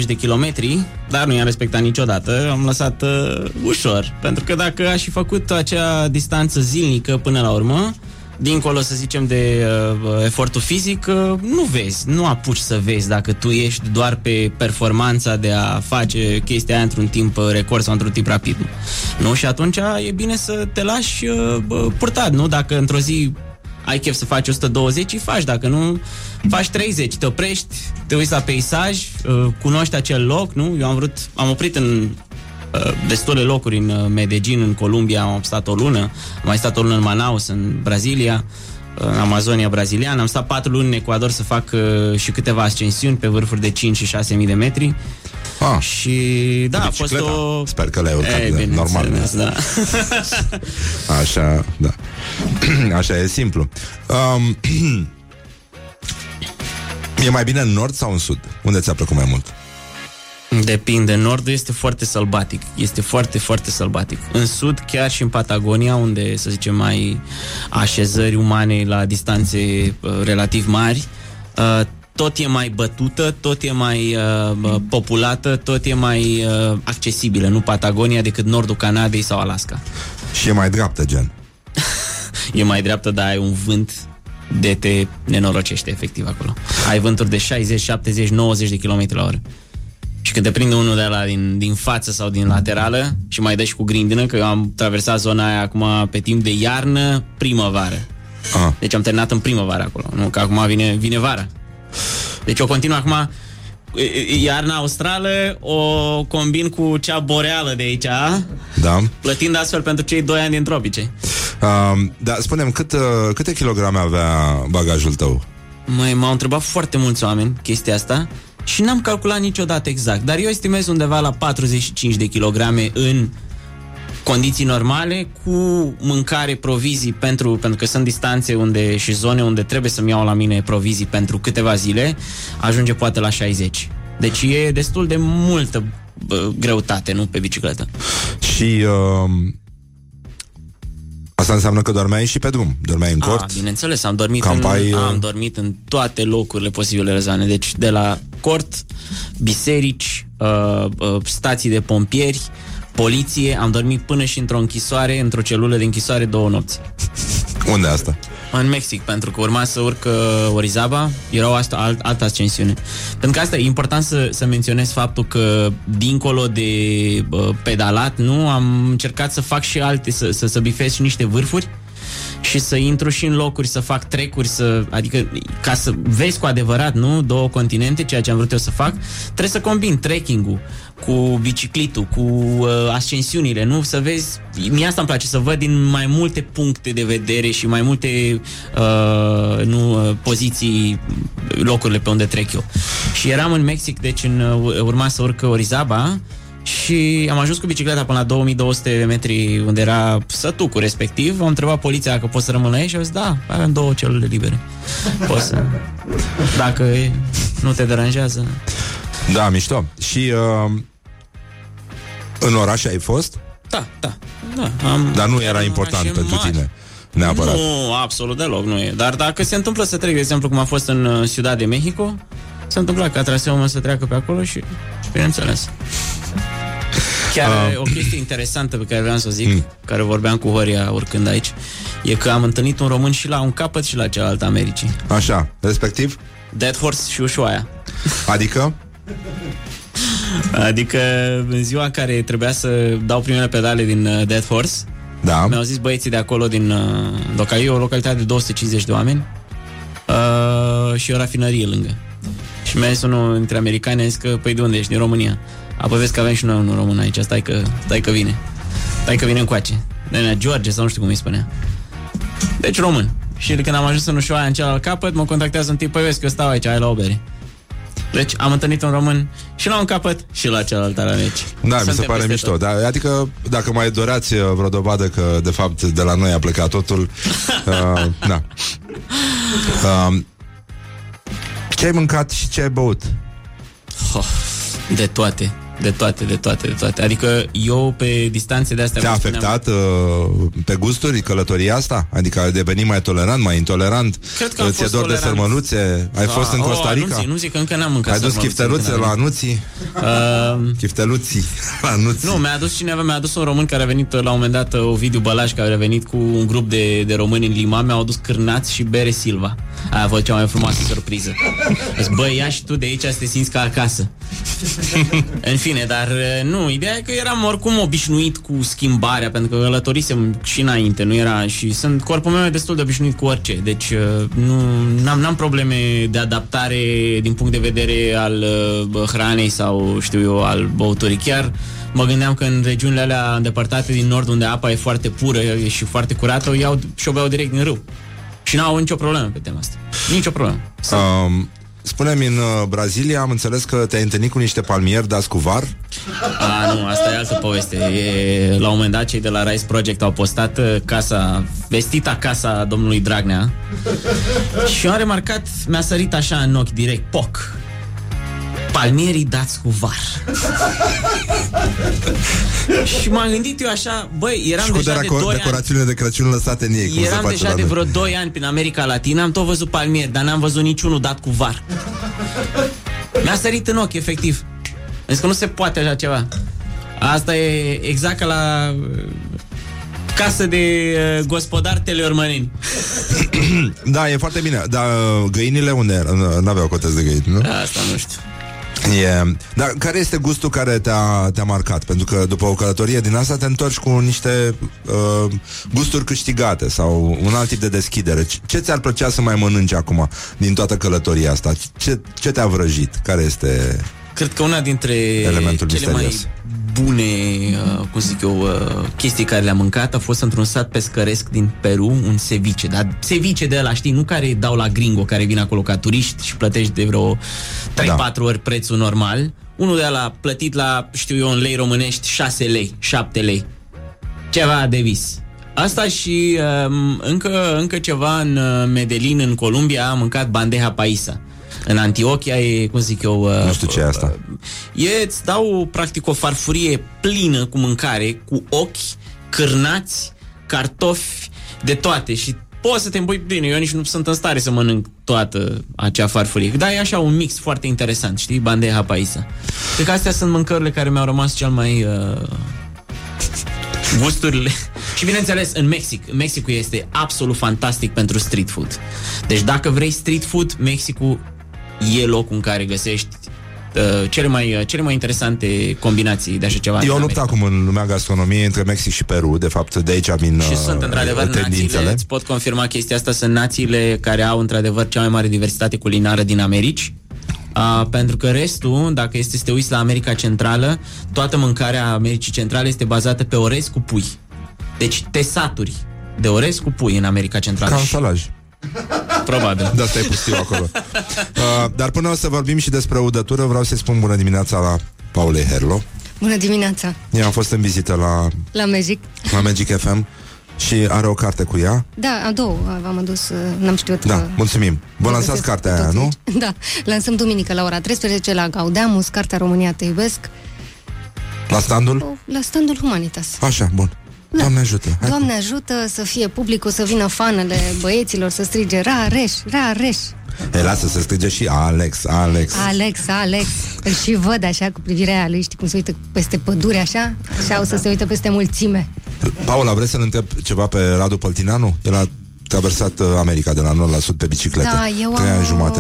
100-120 de kilometri, dar nu i-am respectat niciodată, am lăsat uh, ușor. Pentru că dacă aș fi făcut acea distanță zilnică până la urmă, dincolo, să zicem, de uh, efortul fizic, uh, nu vezi, nu apuci să vezi dacă tu ești doar pe performanța de a face chestia aia într-un timp uh, record sau într-un timp rapid. Nu? Și atunci e bine să te lași uh, bă, purtat, nu? Dacă într-o zi ai chef să faci 120, îi faci, dacă nu, faci 30, te oprești, te uiți la peisaj, uh, cunoști acel loc, nu? Eu am vrut, am oprit în uh, destule locuri în uh, Medellin, în Columbia, am stat o lună, am mai stat o lună în Manaus, în Brazilia, uh, în Amazonia braziliană, am stat patru luni în Ecuador să fac uh, și câteva ascensiuni pe vârfuri de 5 și 6 mii de metri. Ah, Și da, a fost bicicleta. o... Sper că le-ai urcat, Ei, da, normal. bineînțeles, Da. Așa, da. Așa e simplu. Um, e mai bine în nord sau în sud? Unde ți-a plăcut mai mult? Depinde. Nordul este foarte sălbatic. Este foarte, foarte sălbatic. În sud, chiar și în Patagonia, unde, să zicem, mai așezări umane la distanțe uh, relativ mari, uh, tot e mai bătută, tot e mai uh, uh, populată, tot e mai uh, accesibilă, nu Patagonia, decât nordul Canadei sau Alaska. Și e mai dreaptă, gen. E mai dreaptă, dar ai un vânt de te nenorocește efectiv acolo. Ai vânturi de 60, 70, 90 de km la oră. Și când te prinde unul de la din, din față sau din laterală și mai dă și cu grindină, că eu am traversat zona aia acum pe timp de iarnă, primăvară. Ah. Deci am terminat în primăvară acolo, nu? Că acum vine, vine vara. Deci o continuu acum e- e- iarna australă o combin cu cea boreală de aici, Da. plătind astfel pentru cei doi ani din tropice. Um, da, spunem, cât, uh, câte kilograme avea bagajul tău? Măi, m-au întrebat foarte mulți oameni chestia asta și n-am calculat niciodată exact, dar eu estimez undeva la 45 de kilograme în condiții normale, cu mâncare, provizii pentru, pentru că sunt distanțe unde și zone unde trebuie să-mi iau la mine provizii pentru câteva zile, ajunge poate la 60. Deci e destul de multă bă, greutate, nu, pe bicicletă. Și uh, Asta înseamnă că dormeai și pe drum. Dormeai în cort. A, bineînțeles, am dormit, Campai, în, uh, am dormit în toate locurile posibile, Răzane. Deci de la cort, biserici, uh, uh, stații de pompieri, poliție, am dormit până și într-o închisoare, într-o celulă de închisoare două nopți. Unde asta? În Mexic, pentru că urma să urc uh, Orizaba, era o asta, alt, altă ascensiune. Pentru că asta e important să, să menționez faptul că, dincolo de uh, pedalat, nu, am încercat să fac și alte, să, să, să bifez și niște vârfuri și să intru și în locuri, să fac trecuri, să, adică ca să vezi cu adevărat, nu, două continente, ceea ce am vrut eu să fac, trebuie să combin trekking-ul cu biciclitul, cu uh, ascensiunile, nu? Să vezi, mie asta îmi place, să văd din mai multe puncte de vedere și mai multe uh, nu, uh, poziții, locurile pe unde trec eu. Și eram în Mexic, deci în, uh, urma să urc Orizaba și am ajuns cu bicicleta până la 2200 de metri unde era sătucul respectiv. Am întrebat poliția dacă pot să rămân la ei și au zis da, avem două celule libere. Poți să... Dacă e- nu te deranjează. Da, mișto. Și uh, în oraș ai fost? Da, da. da am, Dar nu era eram în important orașe pentru mari. tine. Neapărat. Nu, absolut deloc, nu e. Dar dacă se întâmplă să trec, de exemplu, cum a fost în uh, Ciudad de Mexico, se întâmplă ca traseul meu să treacă pe acolo și, bineînțeles. Chiar Ah. o chestie interesantă pe care vreau să o zic, Mm. care vorbeam cu Horia urcând aici, e că am întâlnit un român și la un capăt și la cealaltă Americii. Așa, respectiv? Dead Horse și Ushuaia. Adică? Adică în ziua în care trebuia să dau primele pedale din uh, Dead Horse, Da. mi-au zis băieții de acolo din uh, local, e o localitate de 250 de oameni uh, și o rafinărie lângă. Și mi-a zis unul dintre americani, a zis că, păi de unde ești? Din România. Apoi vezi că avem și noi un român aici, stai că, stai că vine. Stai că vine încoace. Nenea George sau nu știu cum îi spunea. Deci român. Și când am ajuns în Ușoaia, în celălalt capăt, mă contactează un tip, păi vezi că eu stau aici, ai la o bere. Deci am întâlnit un român și la un capăt și la celălalt al aici. Da, mi se Suntem pare peste mișto. tot. Da, adică, dacă mai doreați uh, vreo dovadă că, de fapt, de la noi a plecat totul, uh, da. Uh, ce ai mâncat și ce ai băut? Oh, de toate, de toate, de toate, de toate. Adică eu pe distanțe de astea... Te-a cum spuneam, afectat uh, pe gusturi călătoria asta? Adică ai devenit mai tolerant, mai intolerant? Cred că am Ți-e fost dor de tolerant. sărmăluțe? Ai Ah, fost în oh, Costa Rica? Anunții, nu zic că încă n-am mâncat Ai dus sărmăluțe, chifteluțe încă la n-am anuții? Uh, Chifteluții la anuții? nu, mi-a adus cineva, mi-a adus un român care a venit uh, la un moment dat, uh, Ovidiu Bălaș, care a venit cu un grup de, de români în Lima, mi-au adus cârnați și bere Silva. Aia a fost cea mai frumoasă surpriză. Deci, bă, ia și tu de aici să te simți ca acasă. în fine, dar uh, nu, ideea e că eram oricum obișnuit cu schimbarea, pentru că călătorisem și înainte, nu era și sunt, corpul meu e destul de obișnuit cu orice, deci uh, nu n-am, n-am probleme de adaptare din punct de vedere al uh, hranei sau știu eu, al băuturii. Chiar mă gândeam că în regiunile alea îndepărtate din nord, unde apa e foarte pură e și foarte curată, o iau și o beau direct din râu. Și n-au nicio problemă pe tema asta. Nicio problemă. Um, Spune-mi, în uh, Brazilia am înțeles că te-ai întâlnit cu niște palmieri dați cu var? A, nu, asta e altă poveste. E, la un moment dat, cei de la Rice Project au postat uh, casa, vestita casa domnului Dragnea și eu am remarcat, mi-a sărit așa în ochi direct, poc. Palmierii dați cu var. și m-am gândit eu așa, băi, eram și cu deja de deco- 2 ani decorațiunile de Crăciun lăsate în ei, cum se Eram face deja la de noi. vreo 2 ani prin America Latină, am tot văzut palmieri, dar n-am văzut niciunul dat cu var. Mi-a sărit în ochi, efectiv. Am zis că nu se poate așa ceva. Asta e exact ca la uh, casă de uh, gospodar teleormăneni. Da, e foarte bine. Dar uh, găinile unde erau? N-aveau cotez de găini, nu? Asta nu știu. E... Dar care este gustul care te-a, te-a marcat? Pentru că după o călătorie din asta te întorci cu niște uh, gusturi câștigate sau un alt tip de deschidere. Ce- Ce ți-ar plăcea să mai mănânci acum din toată călătoria asta? Ce, ce te-a vrăjit? Care este... Cred că una dintre Elementul cele mai misterios. Bune, uh, cum zic eu, uh, chestii care le-am mâncat a fost într-un sat pescăresc din Peru, un ceviche, dar ceviche de ăla, știi, nu care dau la gringo, care vin acolo ca turiști și plătești de vreo 3-4 Da. ori prețul normal. Unul de ăla plătit la, știu eu, în lei românești 6 lei, 7 lei. Ceva de vis. Asta și um, încă, încă ceva în uh, Medellin, în Columbia, am mâncat bandeja paisa. În Antiochia e, cum zic eu... Uh, Nu știu ce e asta. E, îți dau practic o farfurie plină cu mâncare, cu ochi, cârnați, cartofi, de toate și poți să te îmbui bine. Eu nici nu sunt în stare să mănânc toată acea farfurie. Dar e așa un mix foarte interesant, știi? Bandeja paisa. Cred că astea sunt mâncărurile care mi-au rămas cel mai... Uh, gusturile. Și bineînțeles, în Mexic. Mexicul este absolut fantastic pentru street food. Deci dacă vrei street food, Mexicul e locul în care găsești uh, cele, mai, uh, cele mai interesante combinații de așa ceva. E o în luptă America. acum în lumea gastronomiei între Mexic și Peru. De fapt, de aici vin Și uh, sunt într-adevăr tendințele. națiile, îți pot confirma chestia asta, sunt națiile care au într-adevăr cea mai mare diversitate culinară din Americi. Uh, pentru că restul, dacă este să te uiți la America Centrală, toată mâncarea Americii Centrale este bazată pe orez cu pui. Deci te saturi de orez cu pui în America Centrală. Ca în salaj. Probabil. De asta e pustiu acolo. Uh, dar până o să vorbim și despre udătură, vreau să-i spun bună dimineața la Paulei Herlo. Bună dimineața! Ea a fost în vizită la, La Magic. la Magic FM și are o carte cu ea. Da, a două v-am adus, uh, n-am știut Da, că... mulțumim. Vă lansați găsesc cartea cu aia, toții nu? aici. Da, lansăm duminică la ora 13 la Gaudeamus, Cartea România Te Iubesc, La standul? la standul Humanitas. Așa, bun. Doamne ajută. Hai. Doamne ajută să fie publicul, să vină fanele băieților, să strige Rareș, Rareș, Ei, lasă să strige și Alex, Alex. Alex, Alex. Îl și văd așa cu privirea aia lui, știi cum se uită peste pădure așa? Așa o să se uită peste mulțime. Paula, vreți să-l întreb ceva pe Radu Păltineanu? El a traversat uh, America de la nord la sud pe bicicletă. Da, eu Trei ani am... jumate.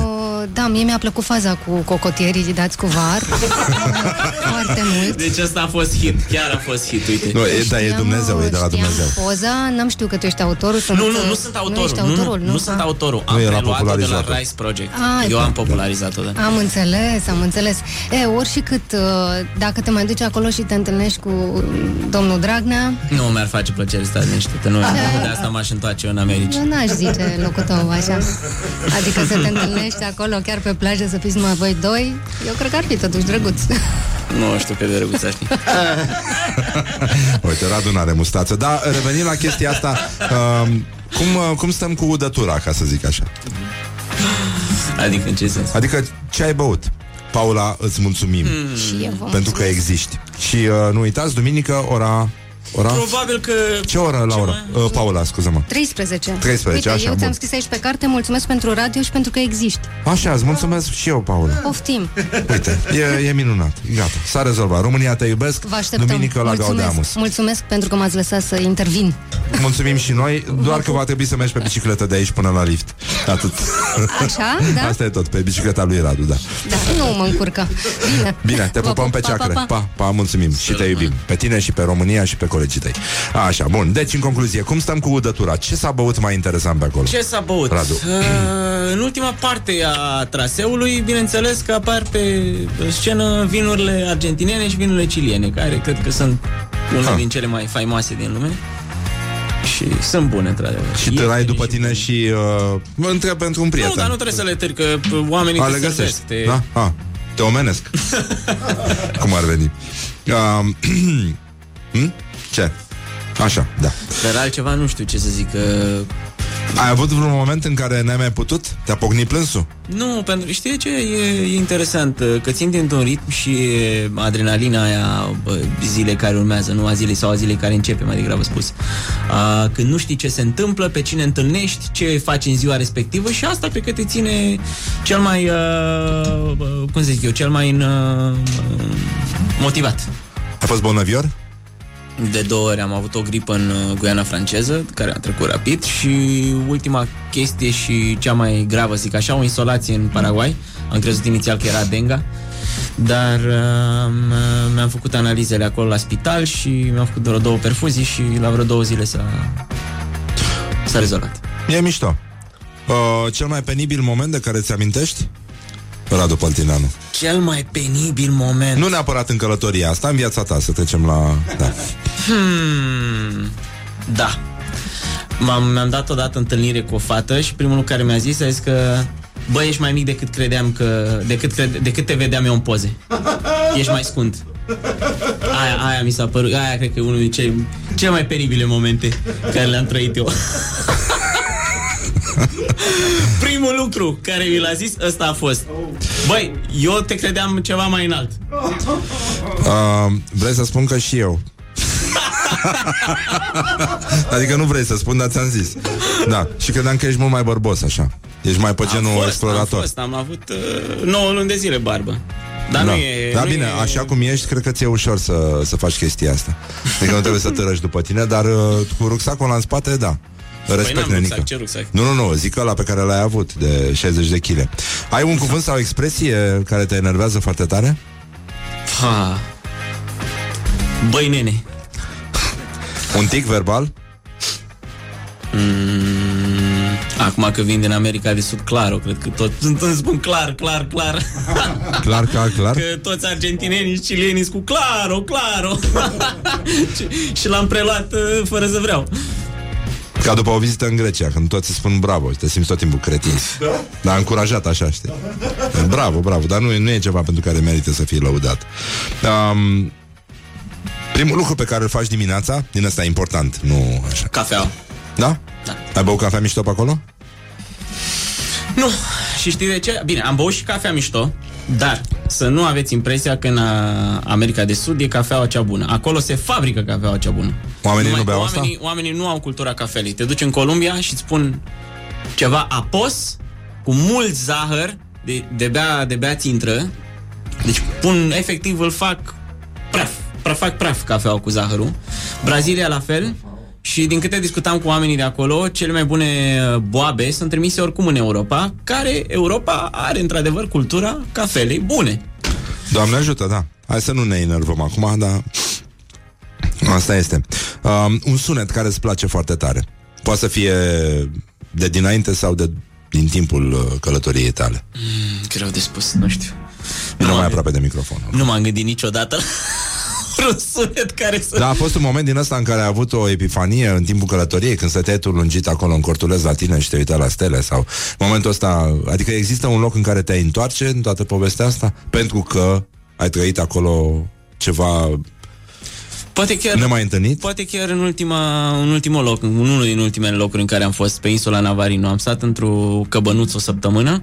Da, mie mi-a plăcut faza cu cocotierii dați cu var. Foarte mult. Deci asta a fost hit, chiar a fost hit, uite. Nu, e, da, e Știam, Dumnezeu, e de la știam Dumnezeu. poza, n-am știut că tu ești autorul. să Nu, nu, ți- nu sunt autorul. Nu ești Nu, autorul, nu, nu sunt Ah. autorul. Am Nu era preluat-o de la popularizat-o. Rice Project. Ah, Eu da. am popularizat-o, da. Am înțeles, am înțeles. E, ori și cât, uh, dacă te mai duci acolo și te întâlnești cu domnul Dragnea, Nu mi-ar face plăcere să liniștită. Nu, de asta m-aș întoarce eu în Americi. nu n-aș zice locul tău așa. Adică să te întâlnești acolo, chiar pe plajă, să fiți numai voi doi, eu cred că ar fi totuși drăguț. Nu știu cât de drăguț ar fi. Uite, Radu n-are mustață. Dar revenind la chestia asta, um, cum, uh, cum stăm cu udătura, ca să zic așa? Adică în ce sens? Adică ce ai băut? Paula, îți mulțumim Hmm. Și eu vă pentru că mulțumesc. existi. Și uh, nu uitați, duminică, ora... oraș? Probabil că... Ce oră, Laura? mai- Uh, Paula, scuză-mă. 13. 13, Uite, așa, eu ți-am bun. scris aici pe carte, mulțumesc pentru radio și pentru că existi. Așa, îți mulțumesc și eu, Paula. Poftim. Uite, e, e minunat. Gata, s-a rezolvat. România te iubesc. Vă așteptăm. Duminică la mulțumesc. Gaudeamus. Mulțumesc pentru că m-ați lăsat să intervin. Mulțumim și noi, doar că va trebui să mergi pe bicicletă de aici până la lift. Atât. Așa, da? Asta e tot, pe bicicleta lui Radu, da. Da, nu mă încurcă. Bine. Bine, te Vă pupăm pup, pe pa, ceacre. pa, pa. Pa, pa, mulțumim și te iubim. Pe tine și pe România și pe colegii tăi. Așa, bun. Deci, în concluzie, cum stăm cu udătura? Ce s-a băut mai interesant pe acolo? Ce s-a băut? Radu. Uh, în ultima parte a traseului, bineînțeles că apar pe scenă vinurile argentinene și vinurile ciliene, care cred că sunt unele Ah. din cele mai faimoase din lume. Și sunt bune, într-adevăr. Și te Ieftine lai după și tine bune. și uh, mă întreb pentru un prieten. Nu, dar nu trebuie să le târg, că p- oamenii A, te le servesc. găsești. Te... Da? A, te omenesc. Cum ar veni? Uh, hm? Ce? Așa, da. Dar altceva nu știu ce să zic. Că... Ai avut vreun moment în care n-ai mai putut? Te-a pocnit plânsul? Nu, pentru știi de ce e, e interesant că țin dintr-un ritm și e adrenalina aia bă, zile care urmează, nu a zilei sau a zilei care începe, mai degrabă spus. A, când nu știi ce se întâmplă, pe cine întâlnești, ce faci în ziua respectivă și asta pe că te ține cel mai, uh, bă, cum să zic eu, cel mai uh, motivat. Ai fost bolnavior? De două ori am avut o gripă în uh, Guiana franceză, care a trecut rapid și ultima chestie și cea mai gravă, zic așa, o insolație în Paraguay. Am crezut inițial că era denga, dar uh, m- mi-am făcut analizele acolo la spital și mi-am făcut vreo două perfuzii și la vreo două zile s-a, s-a rezolvat. E mișto. Uh, cel mai penibil moment de care ți amintești? Radu Păltineanu. Cel mai penibil moment. Nu neapărat în călătoria asta, în viața ta, să trecem la... Da. Hmm, da. M-am, mi-am dat odată întâlnire cu o fată și primul lucru care mi-a zis a zis că Bă, ești mai mic decât credeam că... Decât, crede, decât te vedeam eu în poze. Ești mai scund. Aia, aia mi s-a părut... Aia cred că e unul din cele, cele mai penibile momente care le-am trăit eu. Primul lucru care mi l-a zis, ăsta a fost. Băi, eu te credeam ceva mai înalt. Uh, vrei să spun că și eu. adică nu vrei să spun, dar ți-am zis. Da, și credeam că ești mult mai bărbos așa. Ești mai pe genul am fost, explorator. Am fost, am avut uh, 9 luni de zile barbă. Dar da. nu e... da, nu bine, e... așa cum ești, cred că ți-e ușor să, să faci chestia asta. Adică nu trebuie să te răși după tine, dar uh, cu rucsacul ăla în spate, da. Respect, Păi n-am nenică. rucsac, ce rucsac? Nu, nu, nu, zic ăla pe care l-ai avut de 60 de kg. Ai un cuvânt sau expresie care te enervează foarte tare? Ha. Băi, nene. Un tic verbal? Mm, acum că vin din America de Sud, clar, cred că tot îmi spun clar, clar, clar. Clar, clar, clar. Că toți argentinenii și cilienii sunt cu claro, claro. și, și l-am preluat uh, fără să vreau. Ca după o vizită în Grecia, când toți îți spun bravo și te simți tot timpul cretin. Da? Dar încurajat așa, știi? Bravo, bravo, dar nu, nu e ceva pentru care merită să fii lăudat. Um, primul lucru pe care îl faci dimineața, din asta e important, nu așa. Cafea. Da? Da. Ai băut cafea mișto pe acolo? Nu. Și știi de ce? Bine, am băut și cafea mișto, dar să nu aveți impresia că în uh, America de Sud e cafeaua cea bună. Acolo se fabrică cafeaua cea bună. Oamenii Numai nu beau că asta? oamenii, oamenii nu au cultura cafelei. Te duci în Columbia și îți spun ceva apos, cu mult zahăr, de, de, bea, de bea intră. Deci pun, efectiv îl fac praf, praf, fac praf cafeaua cu zahărul. Brazilia la fel. Și din câte discutam cu oamenii de acolo, cele mai bune uh, boabe sunt trimise oricum în Europa, care Europa are într-adevăr cultura cafelei bune. Doamne ajută, da. Hai să nu ne enervăm acum, dar asta este. Um, un sunet care îți place foarte tare. Poate să fie de dinainte sau de din timpul uh, călătoriei tale. Mm, greu de spus, nu știu. Nu mai aproape de microfon. Nu m-am gândit niciodată la un sunet care să... Da, a fost un moment din ăsta în care ai avut o epifanie în timpul călătoriei, când stăteai tu lungit acolo în cortulez la tine și te uitai la stele sau în momentul ăsta, adică există un loc în care te-ai întoarce în toată povestea asta? Pentru că ai trăit acolo ceva Poate chiar, nemai întâlnit? poate chiar în, ultima, în ultimul loc, în unul din ultimele locuri în care am fost, pe insula Navarino, am stat într-o căbănuț o săptămână,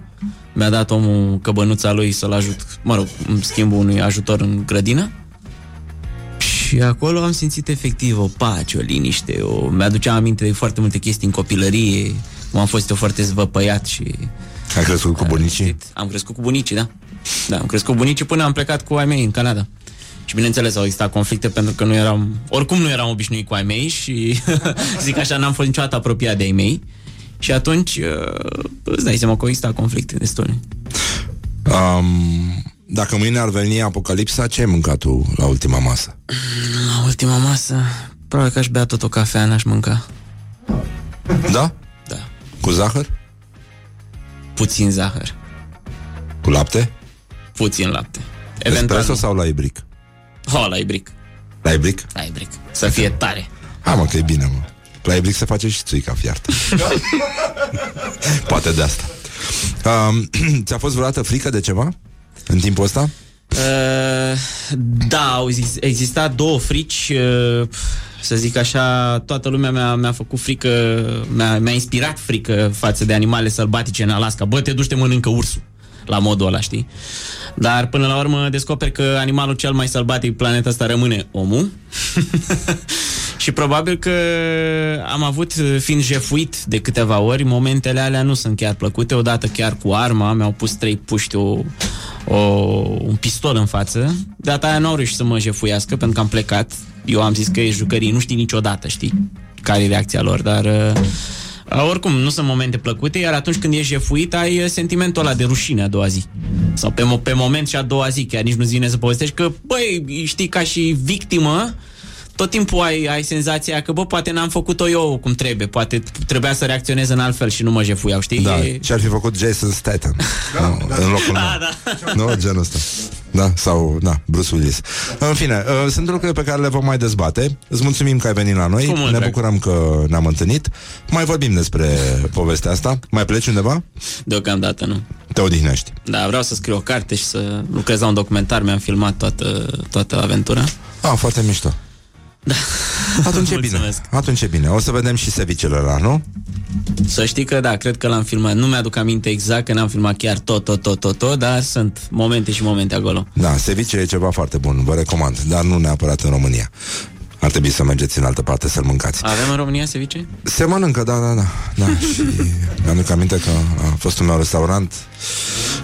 mi-a dat omul căbănuța lui să-l ajut, mă rog, în schimbul unui ajutor în grădină. Și acolo am simțit efectiv o pace, o liniște, o... mi-aduceam aminte de foarte multe chestii în copilărie, cum am fost eu foarte zvăpăiat și... Ai crescut cu bunicii? Am crescut cu bunicii, da. Da, am crescut cu bunicii până am plecat cu ai mei în Canada. Și bineînțeles au existat conflicte pentru că nu eram, oricum nu eram obișnuit cu ai mei și zic așa, n-am fost niciodată apropiat de ai mei. Și atunci uh, îți dai seama că au existat conflicte destule. Um, dacă mâine ar veni apocalipsa, ce ai mâncat tu la ultima masă? La ultima masă, probabil că aș bea tot o cafea, n-aș mânca. Da? Da. Cu zahăr? Puțin zahăr, Cu lapte? puțin lapte. Espresso sau la ibric? Oh, la ibric. La ibric? La ibric. Să fie tare. Ha, mă, că e bine, mă. La ibric se face și țuica fiartă. Poate de asta. Um, ți-a fost vreodată frică de ceva în timpul ăsta? Uh, da, au exis- existat două frici, uh, să zic așa, toată lumea mi-a, mi-a făcut frică, mi-a, mi-a inspirat frică față de animale sălbatice în Alaska. Bă, te duci, te mănâncă ursul, la modul ăla, știi? Dar până la urmă descoperi că animalul cel mai sălbatic pe planeta asta rămâne omul. Și probabil că am avut, fiind jefuit de câteva ori, momentele alea nu sunt chiar plăcute. Odată chiar cu arma, mi-au pus trei puști o, o, un pistol în față. Data aia nu au reușit să mă jefuiască pentru că am plecat. Eu am zis că e jucării, nu știi niciodată, știi, care e reacția lor, dar... Uh, oricum, nu sunt momente plăcute, iar atunci când ești jefuit, ai uh, sentimentul ăla de rușine a doua zi. Sau pe, mo- pe moment și a doua zi, chiar nici nu-ți vine să povestești că, băi, știi, ca și victimă, tot timpul ai, ai senzația că, bă, poate n-am făcut-o eu cum trebuie, poate trebuia să reacționez în alt fel și nu mă jefuiau, știi? Da, E- ce ar fi făcut Jason Statham da, nu, în locul Da, meu. Nu, genul ăsta. Da, sau, da, Bruce Willis. În fine, uh, sunt lucruri pe care le vom mai dezbate. Îți mulțumim că ai venit la noi. Cu mult ne drag. bucurăm că ne-am întâlnit. Mai vorbim despre povestea asta. Mai pleci undeva? Deocamdată nu. Te odihnești. Da, vreau să scriu o carte și să lucrez la un documentar, mi-am filmat toată, toată aventura. Ah, foarte mișto. Da. Atunci e bine. Mulțumesc. Atunci e bine. O să vedem și sevicele ăla, nu? Să știi că da, cred că l-am filmat. Nu mi-aduc aminte exact că n-am filmat chiar tot, tot, tot, tot, tot, dar sunt momente și momente acolo. Da, ceviche e ceva foarte bun, vă recomand, dar nu neapărat în România. Ar trebui să mergeți în altă parte să-l mâncați. Avem în România ceviche? Se mănâncă, da, da, da. da. și mi-aduc aminte că a fost un meu restaurant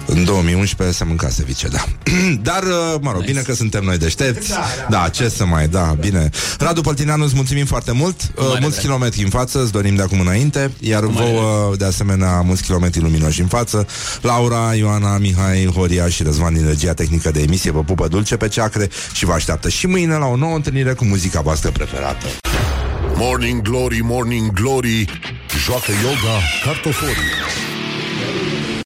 în 2011 se mânca ceviche, da. Dar, uh, mă rog, nice. bine că suntem noi deștepți. Da, da. da, ce să mai, da, bine. Radu Păltineanu, îți mulțumim foarte mult. Uh, mulți drag. kilometri în față, îți dorim de acum înainte, iar Cum vouă, de asemenea, mulți kilometri luminoși în față. Laura, Ioana, Mihai, Horia și Răzvan din regia tehnică de emisie vă pupă dulce pe ceacre și vă așteaptă și mâine la o nouă întâlnire cu muzica voastră preferată. Morning Glory, Morning Glory, joacă yoga cartoforii.